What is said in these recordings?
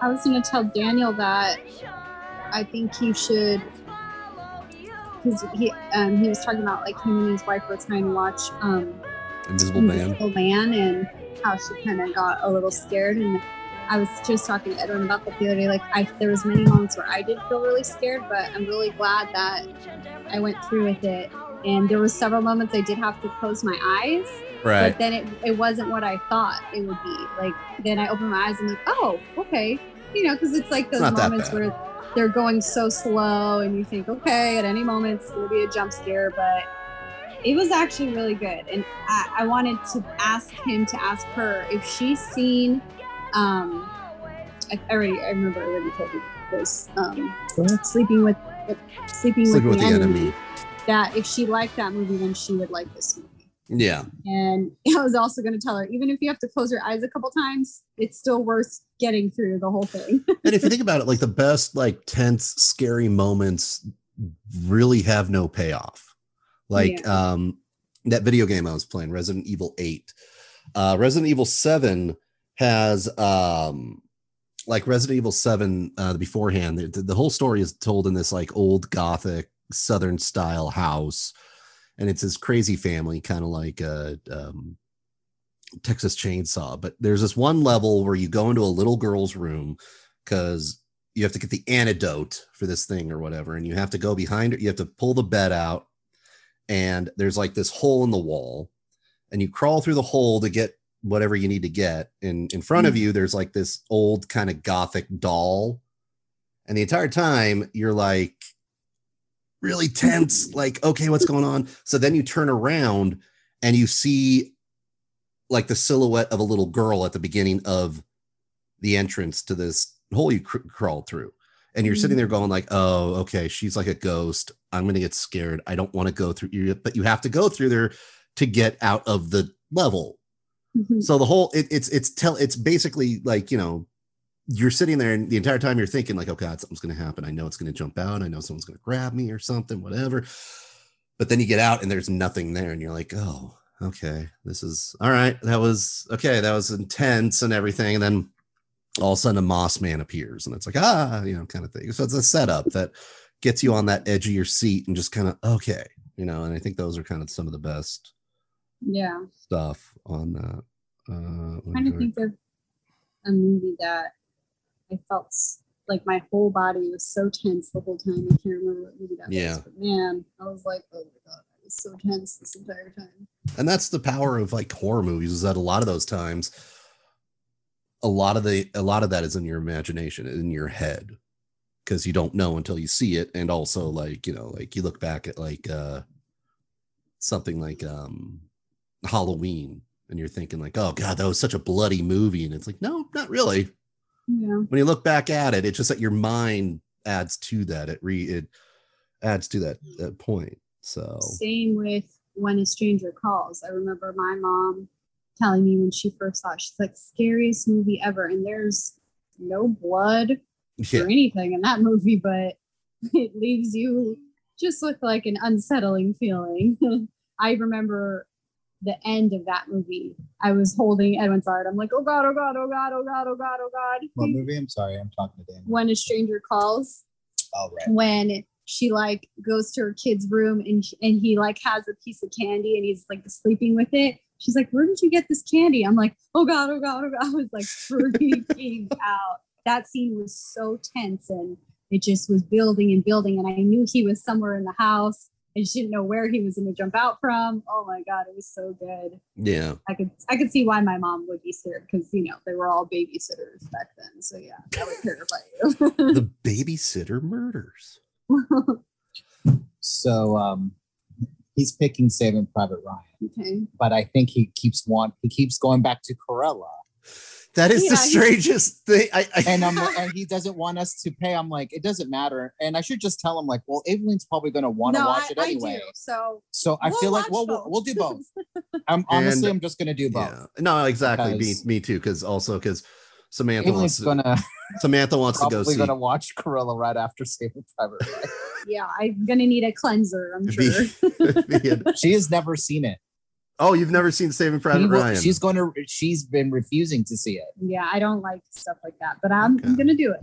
I was gonna tell Daniel that I think he should because he um, he was talking about like him and his wife were trying to watch um, Invisible Man. Invisible Man and how she kind of got a little scared and I was just talking to Edwin about that the other day. Like, I there was many moments where I did feel really scared, but I'm really glad that I went through with it. And there were several moments I did have to close my eyes, Right. but then it, it wasn't what I thought it would be. Like, then I opened my eyes and like, oh, okay, you know, because it's like those not moments where they're going so slow, and you think, okay, at any moment it's gonna be a jump scare, but it was actually really good. And I, I wanted to ask him to ask her if she's seen um I already I remember I already told you this um sleeping with, sleeping, Sleeping with, with the, the enemy, enemy. that if she liked that movie then she would like this movie Yeah. and I was also going to tell her even if you have to close your eyes a couple times it's still worth getting through the whole thing and if you think about it, like the best, like tense, scary moments really have no payoff. Like um that video game I was playing, Resident Evil 8. Uh Resident Evil 7 has um like Resident Evil 7 uh beforehand, the, the whole story is told in this like old gothic southern style house. And it's this crazy family, kind of like uh um Texas Chainsaw. But there's this one level where you go into a little girl's room because you have to get the antidote for this thing or whatever, and you have to go behind it. You have to pull the bed out, and there's like this hole in the wall, and you crawl through the hole to get whatever you need to get. And in front of mm. you, there's like this old kind of gothic doll, and the entire time you're like really tense, like okay, what's going on? So then you turn around and you see like the silhouette of a little girl at the beginning of the entrance to this hole you cr- crawled through. And you're sitting there going like oh okay she's like a ghost. I'm gonna get scared. I don't want to go through you but you have to go through there to get out of the level. Mhm. so the whole it, it's it's tell it's basically like you know you're sitting there and the entire time you're thinking like oh god something's gonna happen. I know it's gonna jump out. I know someone's gonna grab me or something whatever. But then you get out and there's nothing there and you're like oh okay this is all right that was okay that was intense and everything and then all of a sudden a moss man appears and it's like ah you know kind of thing so it's a setup that gets you on that edge of your seat and just kind of okay you know and i think those are kind of some of the best yeah stuff on that uh i trying to think of a movie that I felt like my whole body was so tense the whole time. I can't remember what movie that Yeah. was, but man, I was like, oh my god, I was so tense this entire time. And that's the power of like horror movies is that a lot of those times a lot of the a lot of that is in your imagination in your head because you don't know until you see it. And also like you know like you look back at like uh something like um halloween and you're thinking like oh god that was such a bloody movie. And it's like no not really. Yeah. when you look back at it it's just that your mind adds to that. It re it adds to that, that point so. Same with when a stranger calls. I remember my mom telling me when she first saw it, she's like, scariest movie ever. And there's no blood yeah or anything in that movie, but it leaves you just with like an unsettling feeling. I remember the end of that movie. I was holding Edwin's heart. I'm like, oh God, oh God, oh God, oh God, oh God, oh God. What movie? I'm sorry, I'm talking to Dan. When a stranger calls, Oh, right. when she like goes to her kid's room and and he like has a piece of candy and he's like sleeping with it. She's like, "Where did you get this candy?" I'm like, "Oh God, oh God, oh God!" I was like freaking out. That scene was so tense and it just was building and building. And I knew he was somewhere in the house. I just didn't know where he was going to jump out from. Oh my God, it was so good. yeah I could I could see why my mom would be scared because you know they were all babysitters back then. So yeah, that would terrify you. the babysitter murders So um, he's picking Saving Private Ryan, okay. but I think he keeps want he keeps going back to Cruella, That is Yeah, the strangest thing. I, I and I'm and he doesn't want us to pay. I'm like, it doesn't matter, and I should just tell him like, well, Evelyn's probably going to want to no, watch I, it I anyway. do. So So I We'll feel like well, we'll we'll do both. I'm honestly, And- I'm just going to do both. yeah. No, exactly. Me, me too. Because also because Samantha wants to, gonna Samantha wants to go probably see gonna watch Cruella right after Saving Private Ryan. yeah, I'm gonna need a cleanser. I'm sure. the, the- she has never seen it. Oh, you've never seen Saving Private He will- Ryan? She's going to. She's been refusing to see it. Yeah, I don't like stuff like that, but I'm, I'm gonna do it.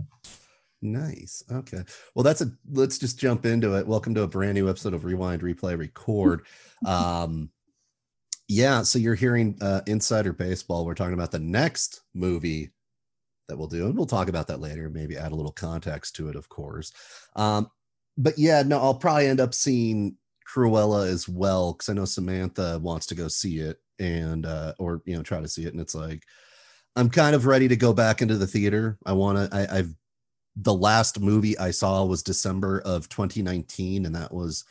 Nice. Okay. Well, that's a let's just jump into it. Welcome to a brand new episode of Rewind, Replay, Record. Um yeah, so you're hearing uh Insider Baseball. We're talking about the next movie that we'll do, and we'll talk about that later, maybe add a little context to it, of course. Um, but yeah, no, I'll probably end up seeing Cruella as well, because I know Samantha wants to go see it and uh or you know try to see it, and it's like I'm kind of ready to go back into the theater. I want to. I've the last movie I saw was December of 2019, and that was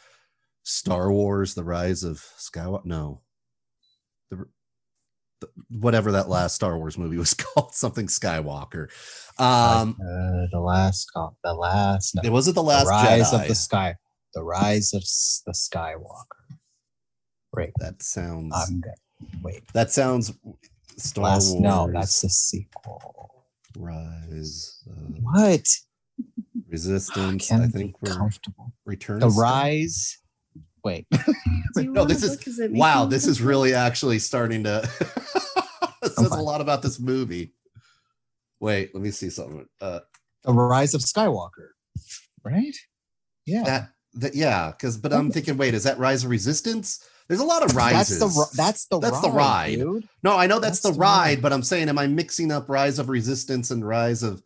Star Wars: The Rise of Skywalker. No, whatever that last Star Wars movie was called, something Skywalker. Um, uh, the last, the last, no, it was it the the last rise Jedi. of the sky, the rise of the Skywalker. Wait, that sounds. I'm good. Wait, that sounds. Star last, Wars. no, that's the sequel. Rise. of What? Resistance. I be think we're comfortable. Return. The rise. Wait, No, this is- book? it making Wow, you this is really actually starting to says a lot about this movie. Wait, let me see something. Uh the rise of Skywalker. Right? Yeah. that that yeah, because but I'm thinking, wait, is that Rise of Resistance? There's a lot of rises. That's the ri- that's the That's ride, the ride. dude. no, I know that's, that's the the ride, ride. but I'm saying, am I mixing up Rise of Resistance and Rise of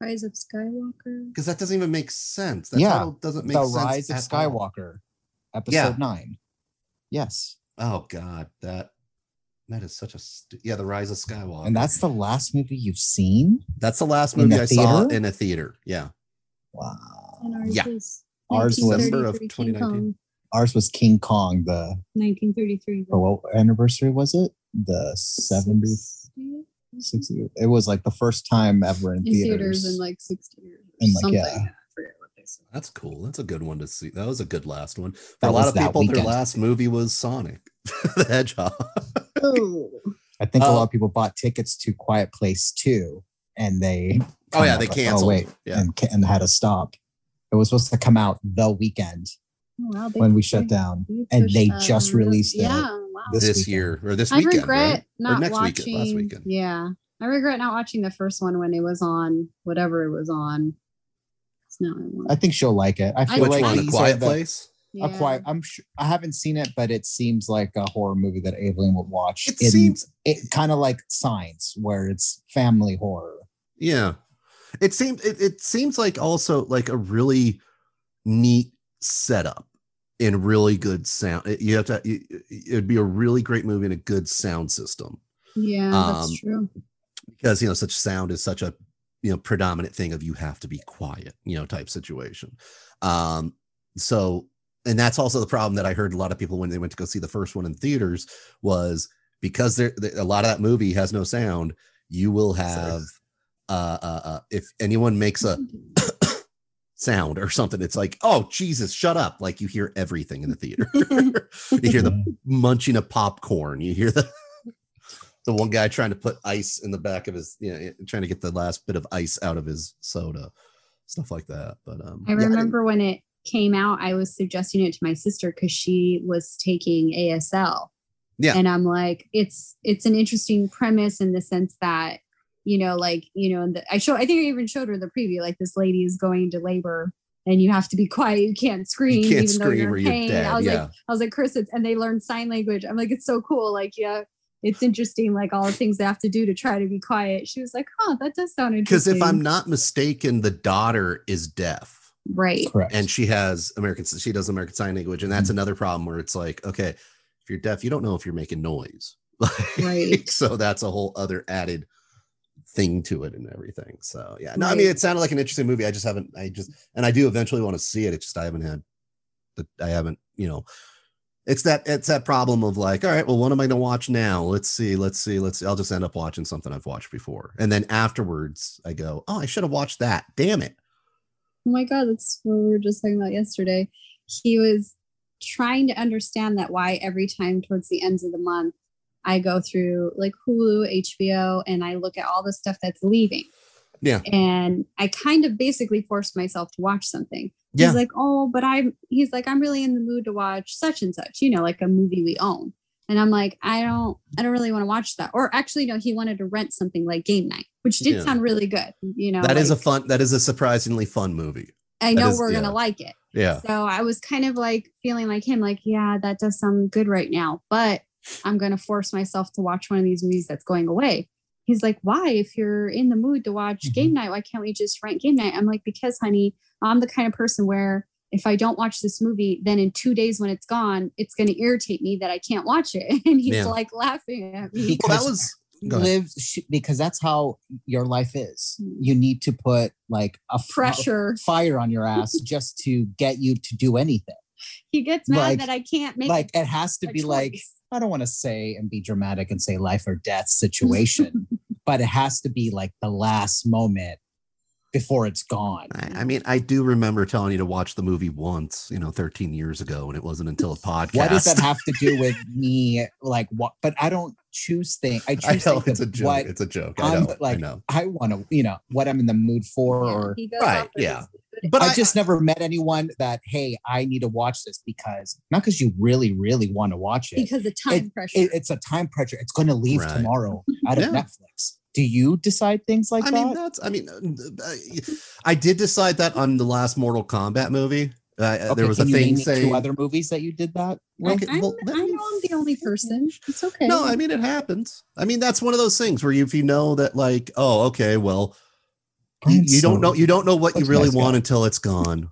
Rise of Skywalker. because that doesn't even make sense. That Yeah, title doesn't make The sense. rise of Skywalker. all. Skywalker, episode Yeah. nine. Yes, Oh god, that that is such a stu- yeah, the Rise of Skywalker. and that's the last movie you've seen. that's the last movie the I saw in a theater. Yeah. Wow. And ours Yeah. was Ours was- December of 2019. Ours was King Kong. The 1933. for what anniversary was it? The 70th, 60th? 60th. It was like the first time ever in, in theaters, theaters. in like 60 years. or And, like, something. yeah. I forget what they said. That's cool. That's a good one to see. That was a good last one. For That a lot of that people, their last movie was Sonic the Hedgehog. Oh, I think a Uh, lot of people bought tickets to Quiet Place 2 and they Oh yeah, kinda they like, canceled. wait, yeah. and, and had to stop. It was supposed to come out the weekend oh, wow, when we shut they- down, they and they that just on. released it Yeah, wow. this This, year or this I weekend, regret right? not or next watching. weekend, last weekend. Yeah, I regret not watching the first one when it was on whatever it was on. 'Cause now I want. I think she'll like it. I feel Which like one? A Quiet the- Place. yeah. A quiet. I'm sure I haven't seen it, but it seems like a horror movie that Evelyn would watch. It in- seems. it kind of like Signs, where it's family horror. Yeah. It seems. It, it seems like also like a really neat setup and really good sound. It- you have to. It, it'd be a really great movie and a good sound system. Yeah, Um, that's true. because you know such sound is such a you know predominant thing of you have to be quiet you know type situation. Um so and that's also the problem that i heard a lot of people when they went to go see the first one in theaters was because there a lot of that movie has no sound you will have uh, uh uh if anyone makes a sound or something it's like oh jesus shut up. Like you hear everything in the theater. You hear the munching of popcorn. You hear the the one guy trying to put ice in the back of his, you know, trying to get the last bit of ice out of his soda, stuff like that. But um, I yeah, remember when it came out, I was suggesting it to my sister because she was taking ASL. Yeah. And I'm like, it's it's an interesting premise in the sense that, you know, like, you know, and the, I show I think I even showed her the preview, like this lady is going to labor and you have to be quiet, you can't scream, can't even though you're or in you're pain. dead, I was yeah. like, I was like, Chris, it's and they learn sign language. I'm like, it's so cool. Like, yeah, it's interesting, like all the things they have to do to try to be quiet. She was like, huh, that does sound interesting. because if I'm not mistaken, the daughter is deaf right. Correct. and she has American, she does American Sign Language, and that's mm-hmm. another problem where it's like, okay, if you're deaf, you don't know if you're making noise, Right. so that's a whole other added thing to it and everything. So yeah, no, I mean, it sounded like an interesting movie. I just haven't, I just, and I do eventually want to see it. It's just I haven't had, the, I haven't, you know, it's that it's that problem of like, all right, well, what am I going to watch now? Let's see, let's see, let's see. I'll just end up watching something I've watched before, and then afterwards, I go, oh, I should have watched that. Damn it. Oh my god, that's what we were just talking about yesterday. He was trying to understand that why every time towards the ends of the month I go through like Hulu, HBO, and I look at all the stuff that's leaving. Yeah. And I kind of basically forced myself to watch something. Yeah. He's like, oh, but I'm he's like, I'm really in the mood to watch such and such, you know, like a movie we own. And I'm like, I don't, I don't really want to watch that. Or actually, no, he wanted to rent something like Game Night, which did Yeah. sound really good. You know, That is a fun. That is a surprisingly fun movie. I that know is- we're yeah. gonna like it. Yeah. So I was kind of like feeling like him, like, yeah, that does sound good right now, but I'm gonna force myself to watch one of these movies that's going away. He's like, why? If you're in the mood to watch Mhm. game night, why can't we just rent game night? I'm like, because honey, I'm the kind of person where if I don't watch this movie, then in two days when it's gone, it's gonna irritate me that I can't watch it. And he's Yeah. like laughing at me. Well, that Because was. Live because that's how your life is. Mm. You need to put like a Pressure. fire on your ass just to get you to do anything. He gets mad Like- that I can't make like it has to a be like. I don't want to say and be dramatic and say life or death situation, but it has to be like the last moment before it's gone. I, I mean, I do remember telling you to watch the movie once, you know, 13 years ago, and it wasn't until a podcast. What does that have to do with me? Like what? But I don't choose things. I I choose know things it's a joke. what It's a joke. I I'm know. like- I know. I want to, you know, what I'm in the mood for, Yeah, or Right, yeah. But I, I- just never met anyone that hey, I need to watch this because not because you really, really want to watch it. because the time pressure. It- it's a time pressure. It's going to leave Right. tomorrow out of Yeah. Netflix. Do you decide things like I that? mean, that's. I mean, uh, uh, I did decide that on the last Mortal Kombat movie. Uh, Okay, there was a you thing name saying. two other movies that you did that. Okay, I'm, well, I me know I'm the only person. It's okay. No, I mean it happens. I mean that's one of those things where you, if you know that, like, oh, okay, well, you, Brian's you don't know you don't know what you really nice guy. want until it's gone.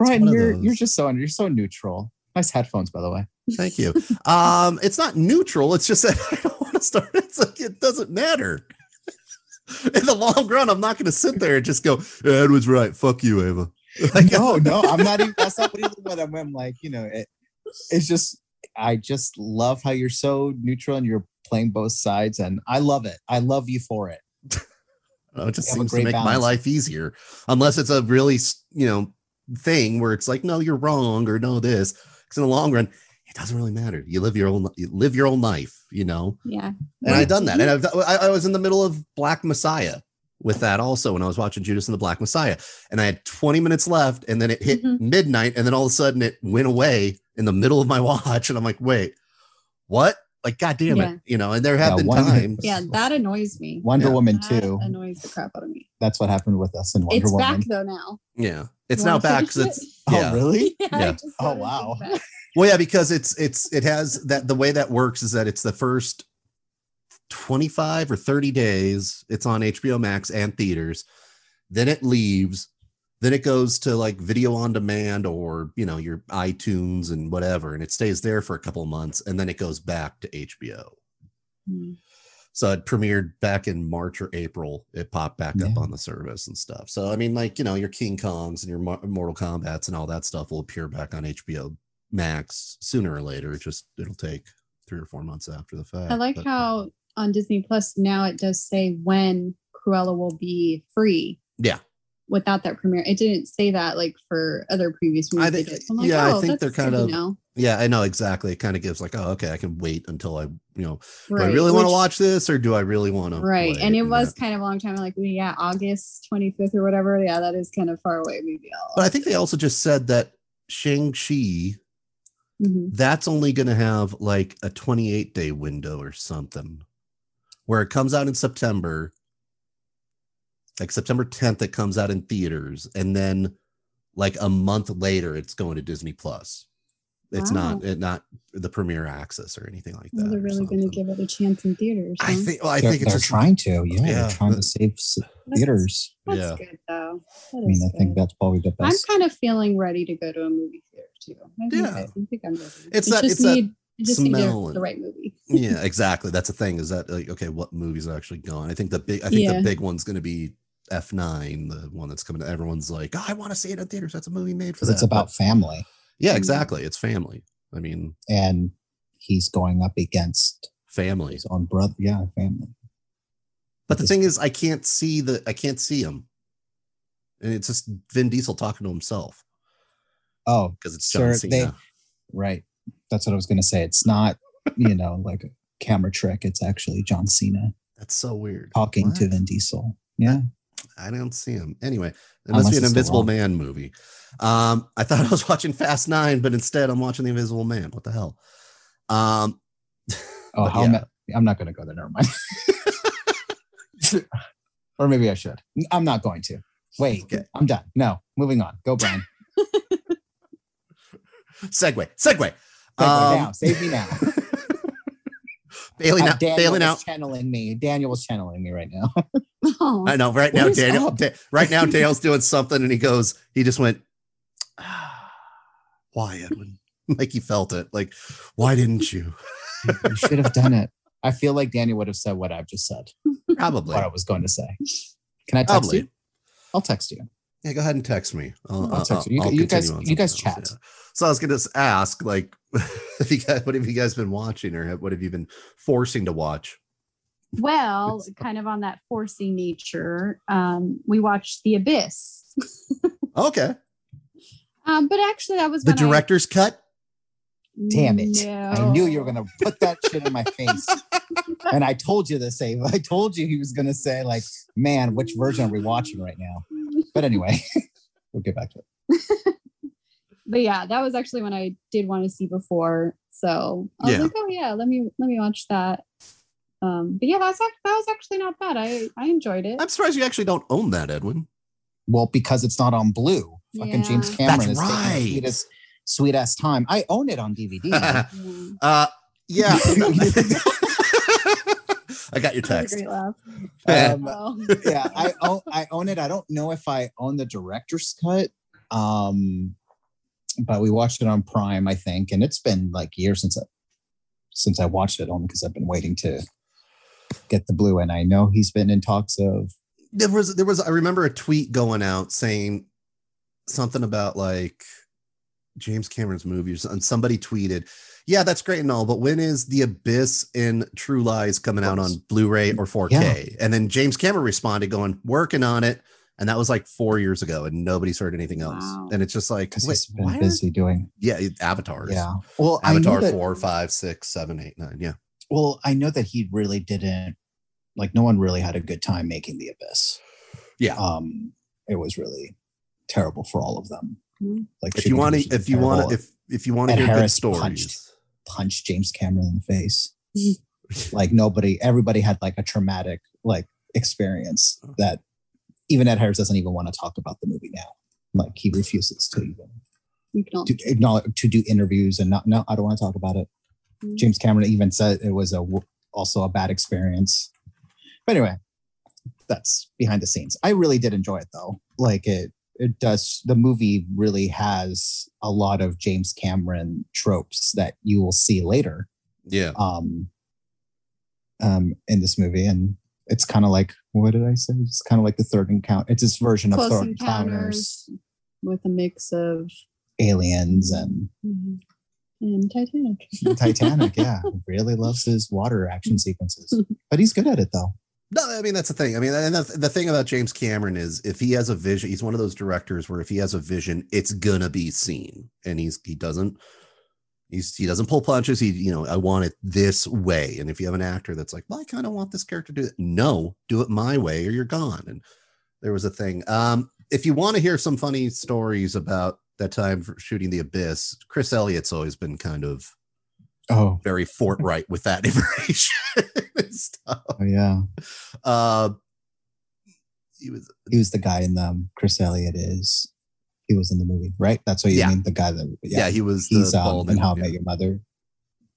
Brian, one of you're you're just so you're so neutral. Nice headphones, by the way. Thank you. um, it's not neutral. It's just that I don't want to start. It's like it doesn't matter. In the long run, I'm not going to sit there and just go, "Ed was right. Fuck you, Ava." Like, no, no, I'm not even. That's not what, even what I'm, I'm like. You know, it, it's just I just love how you're so neutral and you're playing both sides, and I love it. I love you for it. it just You have a seems to make my life easier, unless it's a really, you know, thing where it's like, no, you're wrong, or no, this. Because in the long run, doesn't really matter. You live your own, you live your own life, you know. yeah. and I've done that. And I've, I, I was in the middle of Black Messiah with that also when I was watching Judas and the Black Messiah, and I had 20 minutes left, and then it hit Mhm. midnight, and then all of a sudden it went away in the middle of my watch, and I'm like, wait, what? Like, god damn Yeah. it, you know. And there have Yeah, been one- times, Yeah, that annoys me. Wonder Yeah. Woman That too. annoys the crap out of me. That's what happened with us in Wonder it's Woman. It's back though now. yeah, it's now back finish because it's yeah. Oh, really? Yeah. Yeah. Oh, noticed wow. Well, yeah, because it's it's it has that the way that works is that it's the first 25 or 30 days it's on HBO Max and theaters. Then it leaves. Then it goes to like video on demand or you know your iTunes and whatever, and it stays there for a couple of months, and then it goes back to HBO. Mm. So it premiered back in March or April. It popped back up on the service and stuff. So I mean, like you know, your King Kongs and your Mortal Kombat's and all that stuff will appear back on HBO Max sooner or later. It just it'll take three or four months after the fact. I like but- how on Disney Plus now it does say when Cruella will be free. Yeah. Without that premiere, it didn't say that like for other previous movies. I think- like, yeah, I oh, think they're kind of- know. Yeah, I know exactly. It kind of gives like, oh, okay, I can wait until I, you know, do I really want to watch this or do I really want to? Right, and it was kind of a long time. Like, yeah, August 25th or whatever. Yeah, that is kind of far away. Maybe I'll. But I think they also just said that Shang Chi Mhm. that's only going to have like a 28 day window or something where it comes out in September. Like September 10th, it comes out in theaters. And then like a month later, it's going to Disney Plus. It's not it not the premiere access or anything like that. Well, they're really going to give it a chance in theaters. I think well, I they're, think it's they're just trying to. Yeah, Yeah. they're trying to save s- That's- theaters. That's yeah. good though. That I mean, is I think that's probably the best. I'm kind of feeling ready to go to a movie theater too. I think, Yeah. I, I think I'm ready. It's It that- just it's that need, I just need smell the, and- the right movie. yeah, exactly. That's the thing. Is that like okay, what movies are actually going? I think the big I think Yeah. the big one's gonna be F9, the one that's coming. Everyone's like, oh, I want to see it in theaters. That's a movie made for that. it's about But- family, yeah, Mhm. exactly. It's family. I mean, and he's going up against family. his own brother. Yeah, family. But the thing is, I can't see the I can't see him, and it's just Vin Diesel talking to himself Oh, because it's John Sir, Cena. they- right. That's what I was going to say. It's not, you know, like a camera trick. It's actually John Cena That's so weird. talking to Vin Diesel. Yeah. I don't see him. Anyway, it Unless must be an Invisible Man movie. Um, I thought I was watching Fast Nine, but instead I'm watching The Invisible Man. What the hell? Um, Oh, how yeah. ma- I'm not going to go there. Never mind. or maybe I should. I'm not going to. Wait, Okay. I'm done. No, moving on. Go, Brian. Segue, segue. Segue Um, now. Save me now. Bailing Uh, out, Daniel bailing was out. channeling me. Daniel was channeling me right now. Oh, I know. Right now, is Daniel. Da- right now, Dale's doing something, and he goes. He just went. "Ah, why, Edwin? Like he felt it. Like, why didn't you? you should have done it. I feel like Daniel would have said what I've just said. Probably. What I was going to say. Can I text Probably. you? I'll text you. Yeah, go ahead and text me. I'll, I'll text you. You- you guys- you guys something chat. yeah. So I was going to ask, like, if you guys, what have you guys been watching, or what have you been forcing to watch? well, kind of on that forcing nature. Um, we watched The Abyss. Okay, Um, but actually, that was the when I- director's cut. Damn it. I knew you were going to put that shit in my face. and I told you the same. I told you he was going to say, like, man, which version are we watching right now? But anyway, we'll get back to it. but yeah, that was actually when I did want to see before. So I was Yeah. like, oh yeah, let me let me watch that. Um, but yeah, that's that was actually not bad. I I enjoyed it. I'm surprised you actually don't own that, Edwin. Well, because it's not on blue. Fucking James Yeah. Cameron That's is taking the right. sweetest, sweet ass time. I own it on DVD. Yeah. uh, yeah. I got your text. a great laugh. Um, yeah, I own I own it. I don't know if I own the director's cut. Um but we watched it on Prime, I think, and it's been like years since I since I watched it only because I've been waiting to get the blue and I know he's been in talks of there was there was I remember a tweet going out saying something about like James Cameron's movies and somebody tweeted, "Yeah, that's great and all, but when is The Abyss and True Lies coming out on Blu-ray or 4K?" And then James Cameron responded going, "Working on it." And that was like 4 years ago and nobody's heard anything else. Wow. And it's just like because wait, he's been why are- busy doing yeah, it- avatars. yeah. Well, Avatar know that, four, five, six, seven, eight, nine. Yeah. well, I know that he really didn't like no one really had a good time making the abyss. Yeah. Um it was really terrible for all of them. Mhm. Like if you want to if you want to if if you want to Ed hear good stories. punched. Punch James Cameron in the face. like nobody, everybody had like a traumatic like experience that even Ed Harris doesn't even want to talk about the movie now. Like he refuses to even You can all- to acknowledge to do interviews and not no, I don't want to talk about it. Mhm. James Cameron even said it was a also a bad experience. But anyway, that's behind the scenes. I really did enjoy it though. Like it it does the movie really has a lot of James Cameron tropes that you will see later Yeah. um um in this movie and it's kind of like what did I say? It's kind of like the third encounter. It's this version of third encounters, encounters with a mix of aliens and Mhm. and Titanic. Titanic. yeah, really loves his water action sequences, but he's good at it though. No, I mean that's the thing. I mean, and the, thing about James Cameron is if he has a vision, he's one of those directors where if he has a vision, it's gonna be seen, and he's he doesn't he's he doesn't pull punches. He you know I want it this way, and if you have an actor that's like, well, I kind of want this character to do it, no, do it my way or you're gone. And there was a thing. Um, if you want to hear some funny stories about that time for shooting The Abyss, Chris Elliott's always been kind of Oh, very forthright with that information and stuff. oh yeah, Uh, he was he was the guy in the um, Chris Elliott is. He was in the movie, right? That's what you Yeah. mean. The guy that yeah, he was he's the um, bald in How I yeah. Met Your Mother.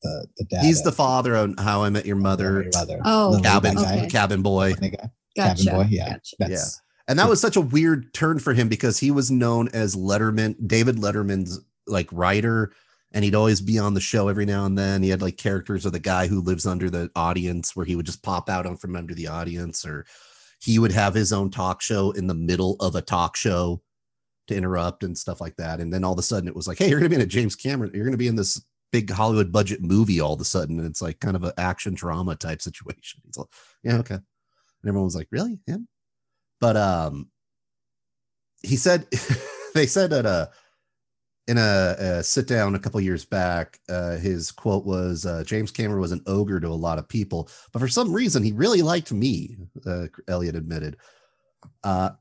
The the dad. He's the father on How I Met Your Mother, Met Your Mother. Oh, cabin little guy, okay. cabin boy, funny guy. Gotcha. Cabin boy. Yeah, Gotcha. that's and that was such a weird turn for him because he was known as Letterman, David Letterman's like writer, and he'd always be on the show every now and then. He had like characters of the guy who lives under the audience, where he would just pop out from under the audience, or he would have his own talk show in the middle of a talk show to interrupt and stuff like that. And then all of a sudden, it was like, hey, you're gonna be in a James Cameron, you're gonna be in this big Hollywood budget movie all of a sudden, and it's like kind of an action drama type situation. He's like, yeah, okay. And everyone was like, really him? But um, he said they said that uh in a, a sit down a couple years back, uh, his quote was uh, James Cameron was an ogre to a lot of people, but for some reason he really liked me. Uh, Elliot admitted. Uh,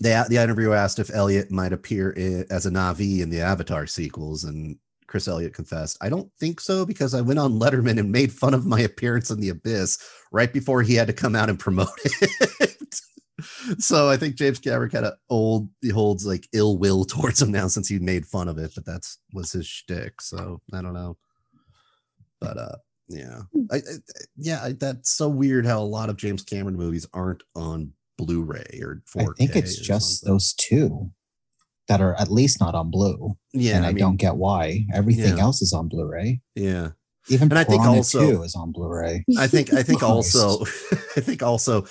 the the interviewer asked if Elliot might appear i as a Na'vi in the Avatar sequels, and Chris Elliott confessed, I don't think so because I went on Letterman and made fun of my appearance in the abyss right before he had to come out and promote it. so I think James Cameron kind of old he holds like ill will towards him now since he made fun of it, but that's was his shtick. So I don't know. But uh yeah. I, I yeah, I, that's so weird how a lot of James Cameron movies aren't on Blu-ray or 4K. I think it's just something. those two that are at least not on blue. Yeah, and I, I mean, don't get why. Everything Yeah. else is on Blu-ray. yeah. Even And I think also- is on Blu-ray. I think I think also I think also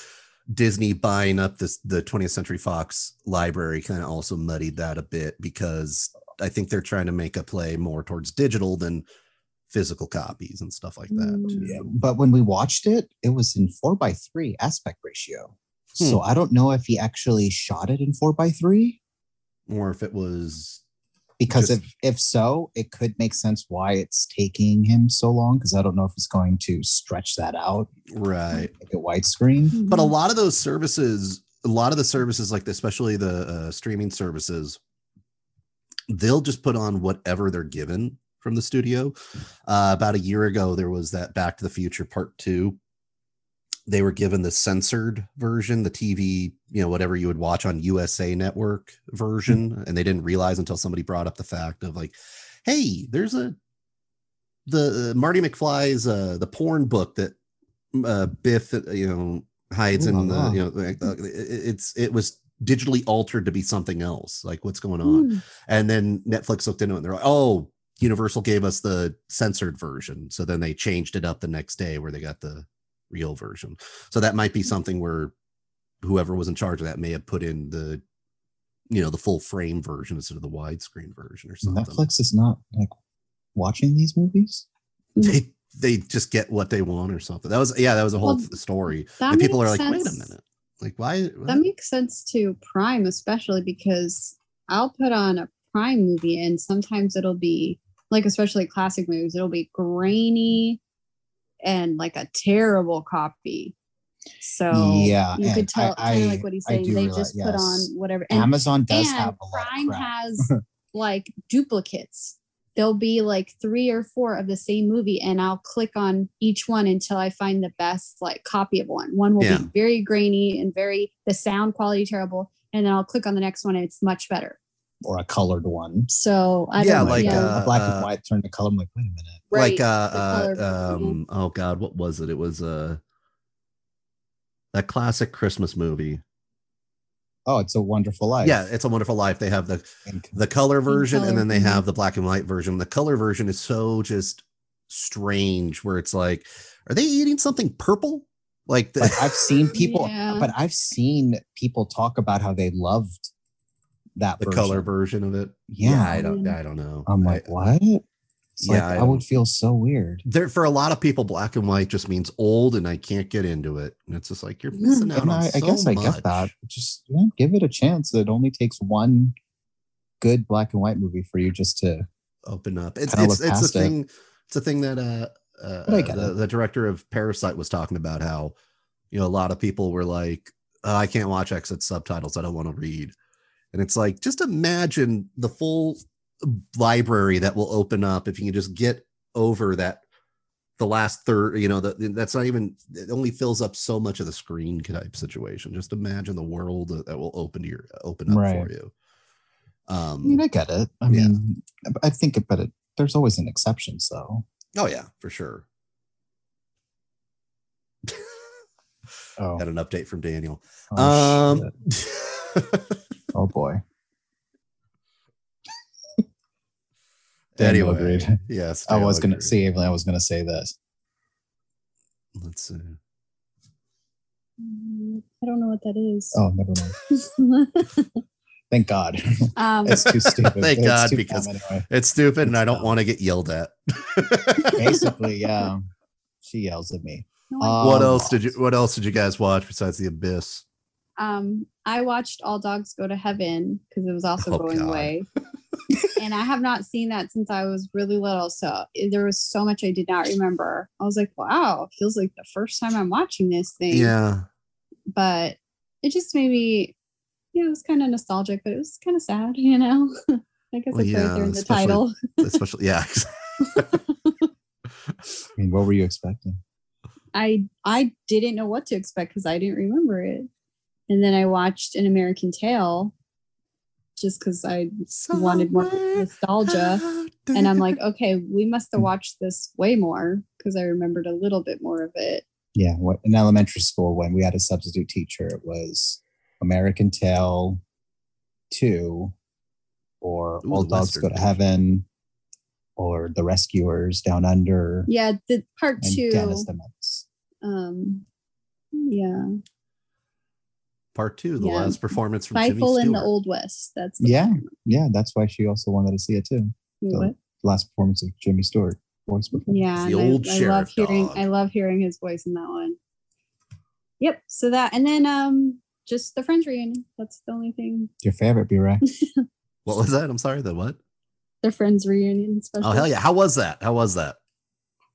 Disney buying up this the 20th Century Fox library kind of also muddied that a bit because I think they're trying to make a play more towards digital than physical copies and stuff like that. Mm. too. Yeah, but when we watched it, it was in four by three aspect ratio. Hmm. So I don't know if he actually shot it in four by three. Or if it was Because Just- if if so, it could make sense why it's taking him so long. Because I don't know if it's going to stretch that out, right. make it widescreen. But a Mhm. lot of those services, a lot of the services like this, especially the uh, streaming services, they'll just put on whatever they're given from the studio. Uh, about a year ago, there was that Back to the Future Part Two. They were given the censored version, the TV, you know, whatever you would watch on USA Network version, and they didn't realize until somebody brought up the fact of like, hey, there's a the uh, Marty McFly's uh, the porn book that uh, Biff, uh, you know, hides Ooh in the, you know, uh, it- it's it was digitally altered to be something else. Like, what's going on? Mm. And then Netflix looked into it and they're like, oh, Universal gave us the censored version. So then they changed it up the next day where they got the real version. So that might be mm-hmm. something where whoever was in charge of that may have put in the, you know, the full frame version instead of the widescreen version or something. Netflix is not like watching these movies. They they just get what they want or something. That was yeah, that was a whole Well, story. that And people are like, makes wait a minute. Like why? That makes sense to Prime, especially because I'll put on a Prime movie and sometimes it'll be like, especially classic movies, it'll be grainy and like a terrible copy. So Yeah, you could tell I- kind of like what he's saying. They realize- just put on whatever. And, Amazon does and have a Prime has like duplicates. There'll be like three or four of the same movie, and I'll click on each one until I find the best like copy of one. One will Yeah. be very grainy and very the sound quality terrible, and then I'll click on the next one and it's much better. Or a colored one. So I Yeah, don't like, yeah. uh, a black and white turned to color. I'm like, wait a minute. right. like uh, uh color version. um oh god what was it it was uh that classic christmas movie Oh, it's a wonderful life. yeah it's a wonderful life they have the the color version and then they mhm. have the black and white version the color version is so just strange where it's like are they eating something purple like the, but I've seen people, Yeah. but I've seen people talk about how they loved that the version. color version of it Yeah. i don't i don't know I'm I- like, what? It's Yeah, like, I I, would feel so weird. there for a lot of people black and white just means old and i can't get into it and it's just like you're missing out And on I, I so guess I much. get that. Just yeah, give it a chance. It only takes one good black and white movie for you just to. open up. It's it's it's a it. thing. It's a thing that uh, uh I the, the director of Parasite was talking about how you know a lot of people were like, oh, I can't watch exit subtitles. I don't want to read. And it's like just imagine the full library that will open up if you can just get over that the last third you know that that's not even it only fills up so much of the screen type situation just imagine the world that, will open to your open up Right. for you I um mean, I get it. I Yeah. mean, I think, it, but it, there's always an exception. So, oh yeah for sure oh, got an update from daniel oh, um. oh boy. anyway Daniel agreed. yes I was Daniel gonna agreed. see. I was gonna say this. let's see Mm, I don't know what that is. Oh, never mind. Thank God. um, It's too stupid. Thank It's God, because- anyway. it's stupid and i don't want to get yelled at basically, yeah. She yells at me. no, I Uh, what Um, else did you what else did you guys watch besides the abyss um i watched all dogs go to heaven because it was also Oh, going God. away and i have not seen that since i was really little so there was so much i did not remember i was like wow feels like the first time i'm watching this thing yeah but it just made me you know it was kind of nostalgic but it was kind of sad you know I guess Well, it's right yeah, there in the especially- title. Especially, yeah. I mean, what were you expecting? I I didn't know what to expect because I didn't remember it. And then I watched An American Tail just because I wanted more nostalgia. And I'm like, okay, we must have watched this way more because I remembered a little bit more of it. Yeah, what in elementary school when we had a substitute teacher, it was American Tail two, or Ooh, Old Dogs Go to Heaven, or The Rescuers Down Under, Yeah, the part and two. Dennis the Menace. Um, yeah, Part two, the Yeah. last performance from Jimmy Fightful in the Old West. That's the Yeah, yeah, that's why she also wanted to see it too. Wait, what? The last performance of Jimmy Stewart voice performance. Yeah, the and I- old I, love sheriff hearing. dog. I love hearing his voice in that one. Yep. So that, and then um, just the Friends reunion. That's the only thing. Your favorite, B Ray? What was that? I'm sorry. The what? The Friends reunion. Special. Oh hell yeah! How was that? How was that?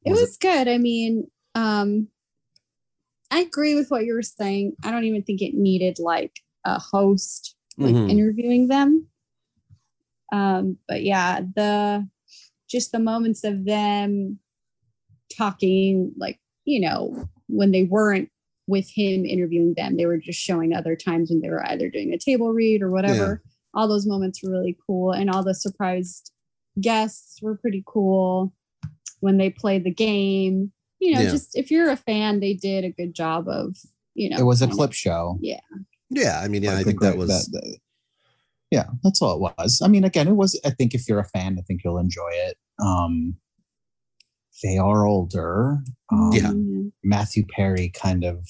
it was good. I mean, um, I agree with what you were saying. I don't even think it needed like a host like Mhm. interviewing them. Um, but yeah, the just the moments of them talking, like you know, when they weren't with him interviewing them, they were just showing other times when they were either doing a table read or whatever. All those moments were really cool, and all the surprised guests were pretty cool when they played the game. You know, Yeah. just if you're a fan, they did a good job of you know. it was a kind of- clip show. Yeah, Yeah. I mean, yeah, I Like, think that was. the- yeah, that's all it was. I mean, again, it was. I think if you're a fan, I think you'll enjoy it. Um, they are older. Um, Yeah. Matthew Perry kind of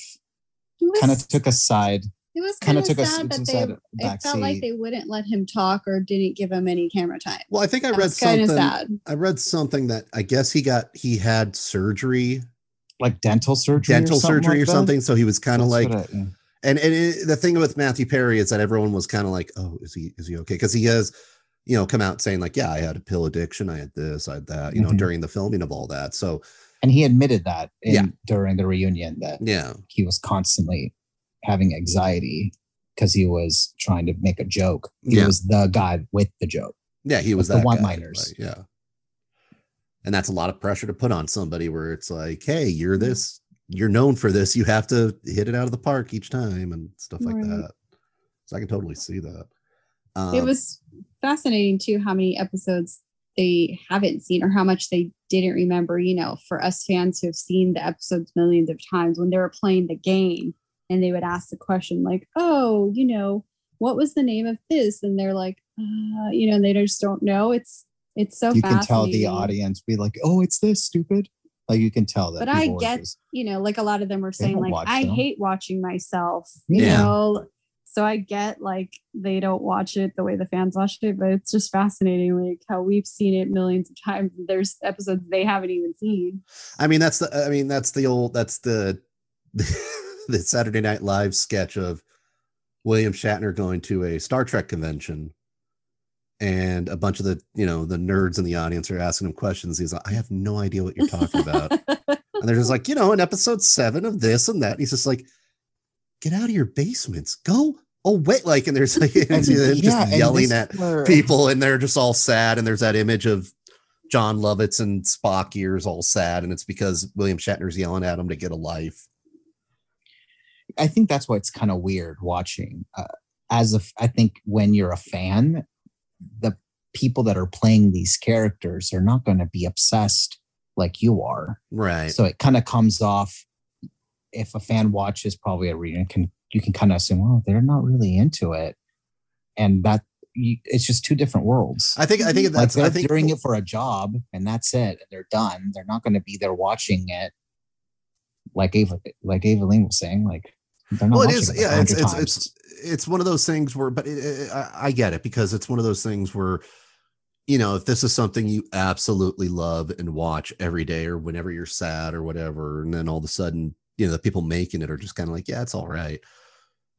was- kind of took a side. It was kind kind of of took sad s- that side they. It felt like they wouldn't let him talk or didn't give him any camera time. Well, I think I That read something. sad. I read something that I guess he got he had surgery, like dental surgery, dental or surgery like or that. something. So he was kind of like, I- yeah. and and it, the thing with Matthew Perry is that everyone was kind of like, oh, is he is he okay? Because he has, you know, come out saying like, yeah, I had a pill addiction, I had this, I had that, you know, Mhm. during the filming of all that. So and he admitted that in, Yeah. during the reunion that yeah, he was constantly having anxiety because he was trying to make a joke. He Yeah. was the guy with the joke. yeah, he was the that guy, one-liners. like, yeah. And that's a lot of pressure to put on somebody where it's like, hey, you're this, you're known for this. You have to hit it out of the park each time and stuff like Right. that. So I can totally see that. Um, it was fascinating too how many episodes they haven't seen or how much they didn't remember. You know, for us fans who have seen the episodes millions of times, when they were playing the game and they would ask the question like, "Oh, you know, what was the name of this?" and they're like, uh, you know, they just don't know. It's it's so fast you can tell the audience be like, "Oh, it's this stupid." Like you can tell that. But I get just- you know, like a lot of them were saying, like, I them. hate watching myself, you Yeah. know. So I get like they don't watch it the way the fans watch it, but it's just fascinating, like how we've seen it millions of times. There's episodes they haven't even seen. I mean, that's the, I mean, that's the old, that's the, the Saturday Night Live sketch of William Shatner going to a Star Trek convention. And a bunch of the, you know, the nerds in the audience are asking him questions. He's like, I have no idea what you're talking about. and they're just like, you know, in episode seven of this and that. he's just like, get out of your basements. Go away. Like, and there's like, and Yeah, just and yelling at is where- people and they're just all sad and there's that image of Jon Lovitz and Spock ears all sad and it's because William Shatner's yelling at him to get a life. I think that's why it's kind of weird watching. Uh, as a, I think when you're a fan, the people that are playing these characters are not going to be obsessed like you are. Right. So it kind of comes off. If a fan watches probably a reading, can you can kind of assume, well, they're not really into it, and that you, it's just two different worlds. I think I think like that's they're I think doing it for a job, and that's it. And they're done. They're not going to be there watching it. Like Ava, like Evelyn was saying, like well it is. it yeah it's it's, it's it's one of those things where but it, it, I, I get it because it's one of those things where you know if this is something you absolutely love and watch every day or whenever you're sad or whatever and then all of a sudden you know the people making it are just kind of like yeah it's all right.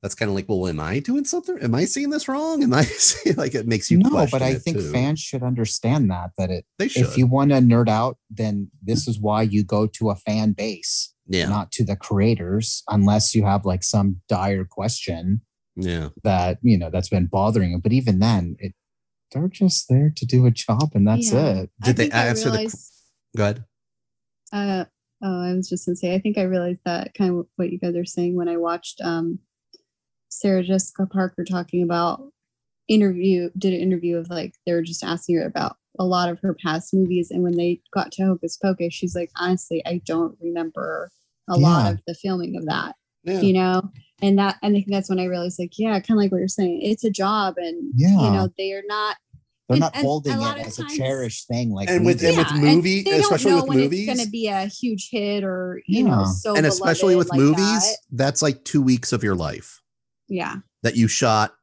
That's kind of like well am i doing something? Am i seeing this wrong? Am i seeing like it makes you no, but I think too. fans should understand that that it they should. if you want to nerd out, then this is why you go to a fan base, yeah not to the creators, unless you have like some dire question yeah that you know that's been bothering you. But even then, it they're just there to do a job and that's Yeah. it. I Did they think I answer the- realized- Go ahead. Uh, oh, I was just gonna say, I think I realized that kind of what you guys are saying when I watched um, Sarah Jessica Parker talking about interview, did an interview of like they were just asking her about a lot of her past movies, and when they got to Hocus Pocus, she's like, honestly, I don't remember a lot of the filming of that, Yeah. you know, and that, and I think that's when I realized, like, yeah, kind of like what you're saying, it's a job, and Yeah. you know, they are not They're not and holding lot it as times- a cherished thing like And with- and with and movie- they don't especially know with when movies- it's going to be a huge hit or you know so and especially with like movies, that. that's like two weeks of your life yeah that you shot.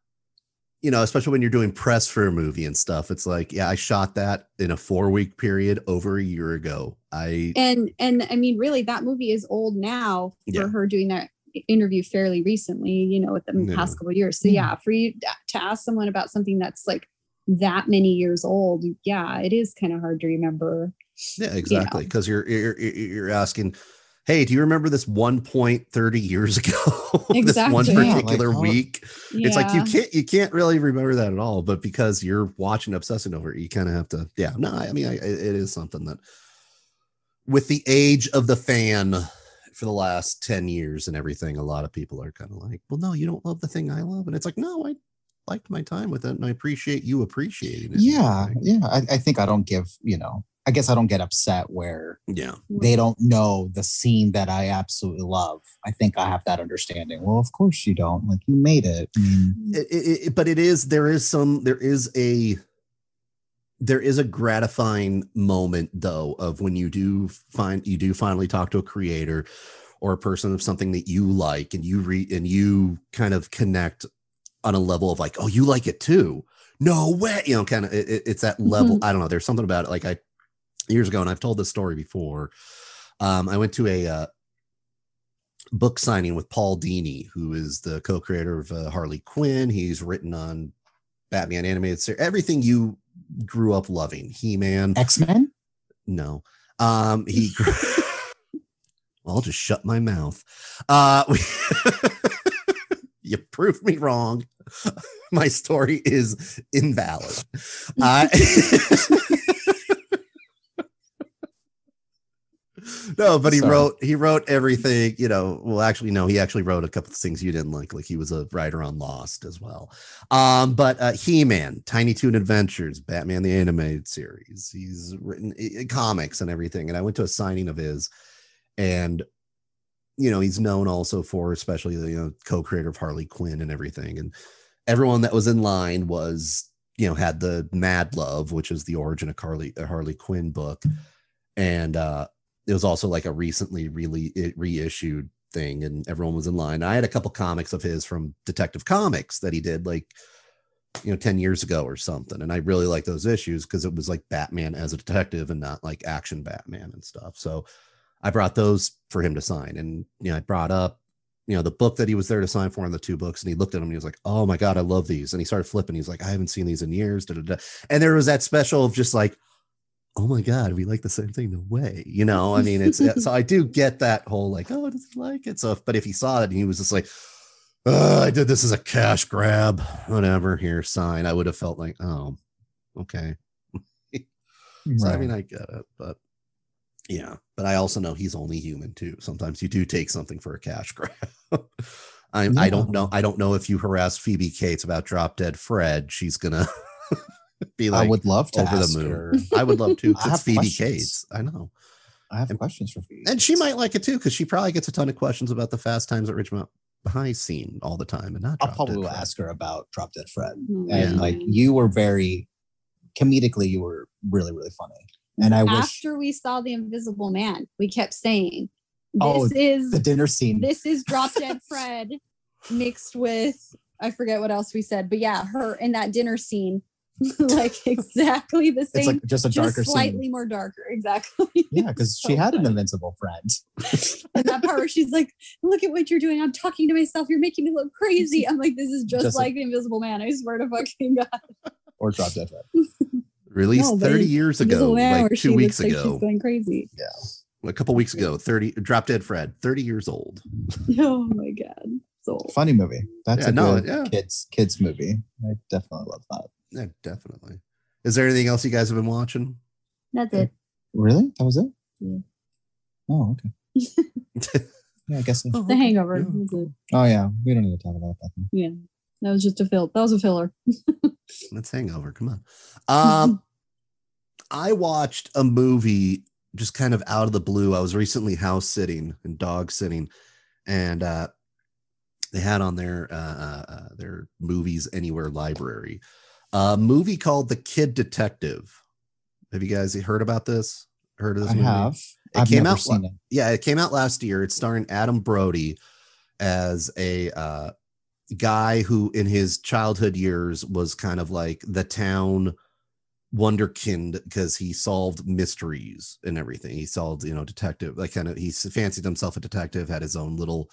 You know, especially when you're doing press for a movie and stuff. It's like, yeah, I shot that in a four week period over a year ago. I and and i mean really that movie is old now for Yeah. her doing that interview fairly recently you know within the Yeah. past couple of years so Yeah. yeah for you to ask someone about something that's like that many years old yeah it is kind of hard to remember Yeah, exactly. Because you're, you're you're you're asking, hey, do you remember this one point 30 years ago? this one Exactly. Yeah, like, particular how- week. It's like you can't you can't really remember that at all, but because you're watching obsessing over it, you kind of have to. Yeah, no, I mean, I, it it is something that with the age of the fan for the last 10 years and everything, a lot of people are kind of like, well, no, you don't love the thing I love. And it's like, no, I liked my time with it and I appreciate you appreciating it. Yeah, yeah. I, I think I don't give, you know, I guess I don't get upset where Yeah. they don't know the scene that I absolutely love. I think I have that understanding. Well, of course you don't. Like you made it. Mean, it, it, it- but it is there is some there is a there is a gratifying moment though of when you do find you do finally talk to a creator or a person of something that you like and you read and you kind of connect on a level of like oh you like it too no way you know kind of it, it- it's that level mm-hmm. i don't know there's something about it like i years ago and i've told this story before um i went to a uh, book signing with Paul Dini, who is the co-creator of uh, Harley Quinn. He's written on Batman animated series, everything you grew up loving. He-Man, X Men. no. Um, he. I'll just shut my mouth. Uh, we you proved me wrong. My story is invalid. I no, but he Sorry. wrote he wrote everything. You know, well, actually, no, he actually wrote a couple of things you didn't like. Like he was a writer on Lost as well. Um, but uh, He Man, Tiny Toon Adventures, Batman the Animated Series. He's written i- comics and everything. And I went to a signing of his, and you know, he's known also for especially the you know co-creator of Harley Quinn and everything. And everyone that was in line was you know had the Mad Love, which is the origin of Harley a Harley Quinn book, and uh, it was also like a recently really reissued thing, and everyone was in line. I had a couple comics of his from Detective Comics that he did like you know 10 years ago or something and i really like those issues because it was like batman as a detective and not like action batman and stuff so i brought those for him to sign and you know i brought up you know the book that he was there to sign for and the two books and he looked at them and he was like oh my god i love these and he started flipping he's like i haven't seen these in years da, da, da. and there was that special of just like oh my god we like the same thing no way you know i mean it's so i do get that whole like oh does he like it so if, but if he saw it and he was just like uh, I did this as a cash grab, whatever. Here, sign. I would have felt like, oh, okay. So I mean, I get it, but yeah. But I also know he's only human too. Sometimes you do take something for a cash grab. I, I don't know. I don't know if you harass Phoebe Cates about Drop Dead Fred, she's gonna be I would love to over the ask moon. her. I would love to. I It's have Phoebe questions. Cates. I know, I have And- questions for you. and she might like it too because she probably gets a ton of questions about the Fast Times at Ridgemont High scene all the time, and not. I'll probably will ask her about Drop Dead Fred. Mm, And Yeah. like you were very comedically, you were really, really funny. And I wish after we saw the invisible man we kept saying this Oh, is the dinner scene. this is drop dead fred mixed with i forget what else we said but yeah her in that dinner scene like exactly the same. it's like just a just darker slightly scene. more darker exactly Yeah, because she So had an funny. invincible friend. and that part where she's like look at what you're doing i'm talking to myself you're making me look crazy i'm like this is just, Just like the invisible man i swear to fucking god Or Drop Dead Fred. Released No, 30 years ago, like two weeks looks like ago. she's going crazy Yeah. a couple weeks ago 30 drop dead fred 30 years old oh my god so Funny movie. That's Yeah, a no, good yeah. kids kids movie. I definitely love that. Yeah, definitely. Is there anything else you guys have been watching? That's it. Really? That was it? Yeah. Oh, okay. Yeah, I guess. So. Oh, The. Hangover. Yeah. Oh, yeah. We don't need to talk about that. Then. Yeah, that was just a fill. That was a filler. Let's hangover. Come on. Um, I watched a movie just kind of out of the blue. I was recently house sitting and dog sitting, and uh, they had on their uh, uh, uh, their movies anywhere library a movie called The Kid Detective. Have you guys heard about this? Heard of this I movie? have. It I've came never out seen it. yeah, it came out last year. It's starring Adam Brody as a uh, guy who, in his childhood years, was kind of like the town wonderkind because he solved mysteries and everything. He solved, you know, detective. Like kind of, he fancied himself a detective. Had his own little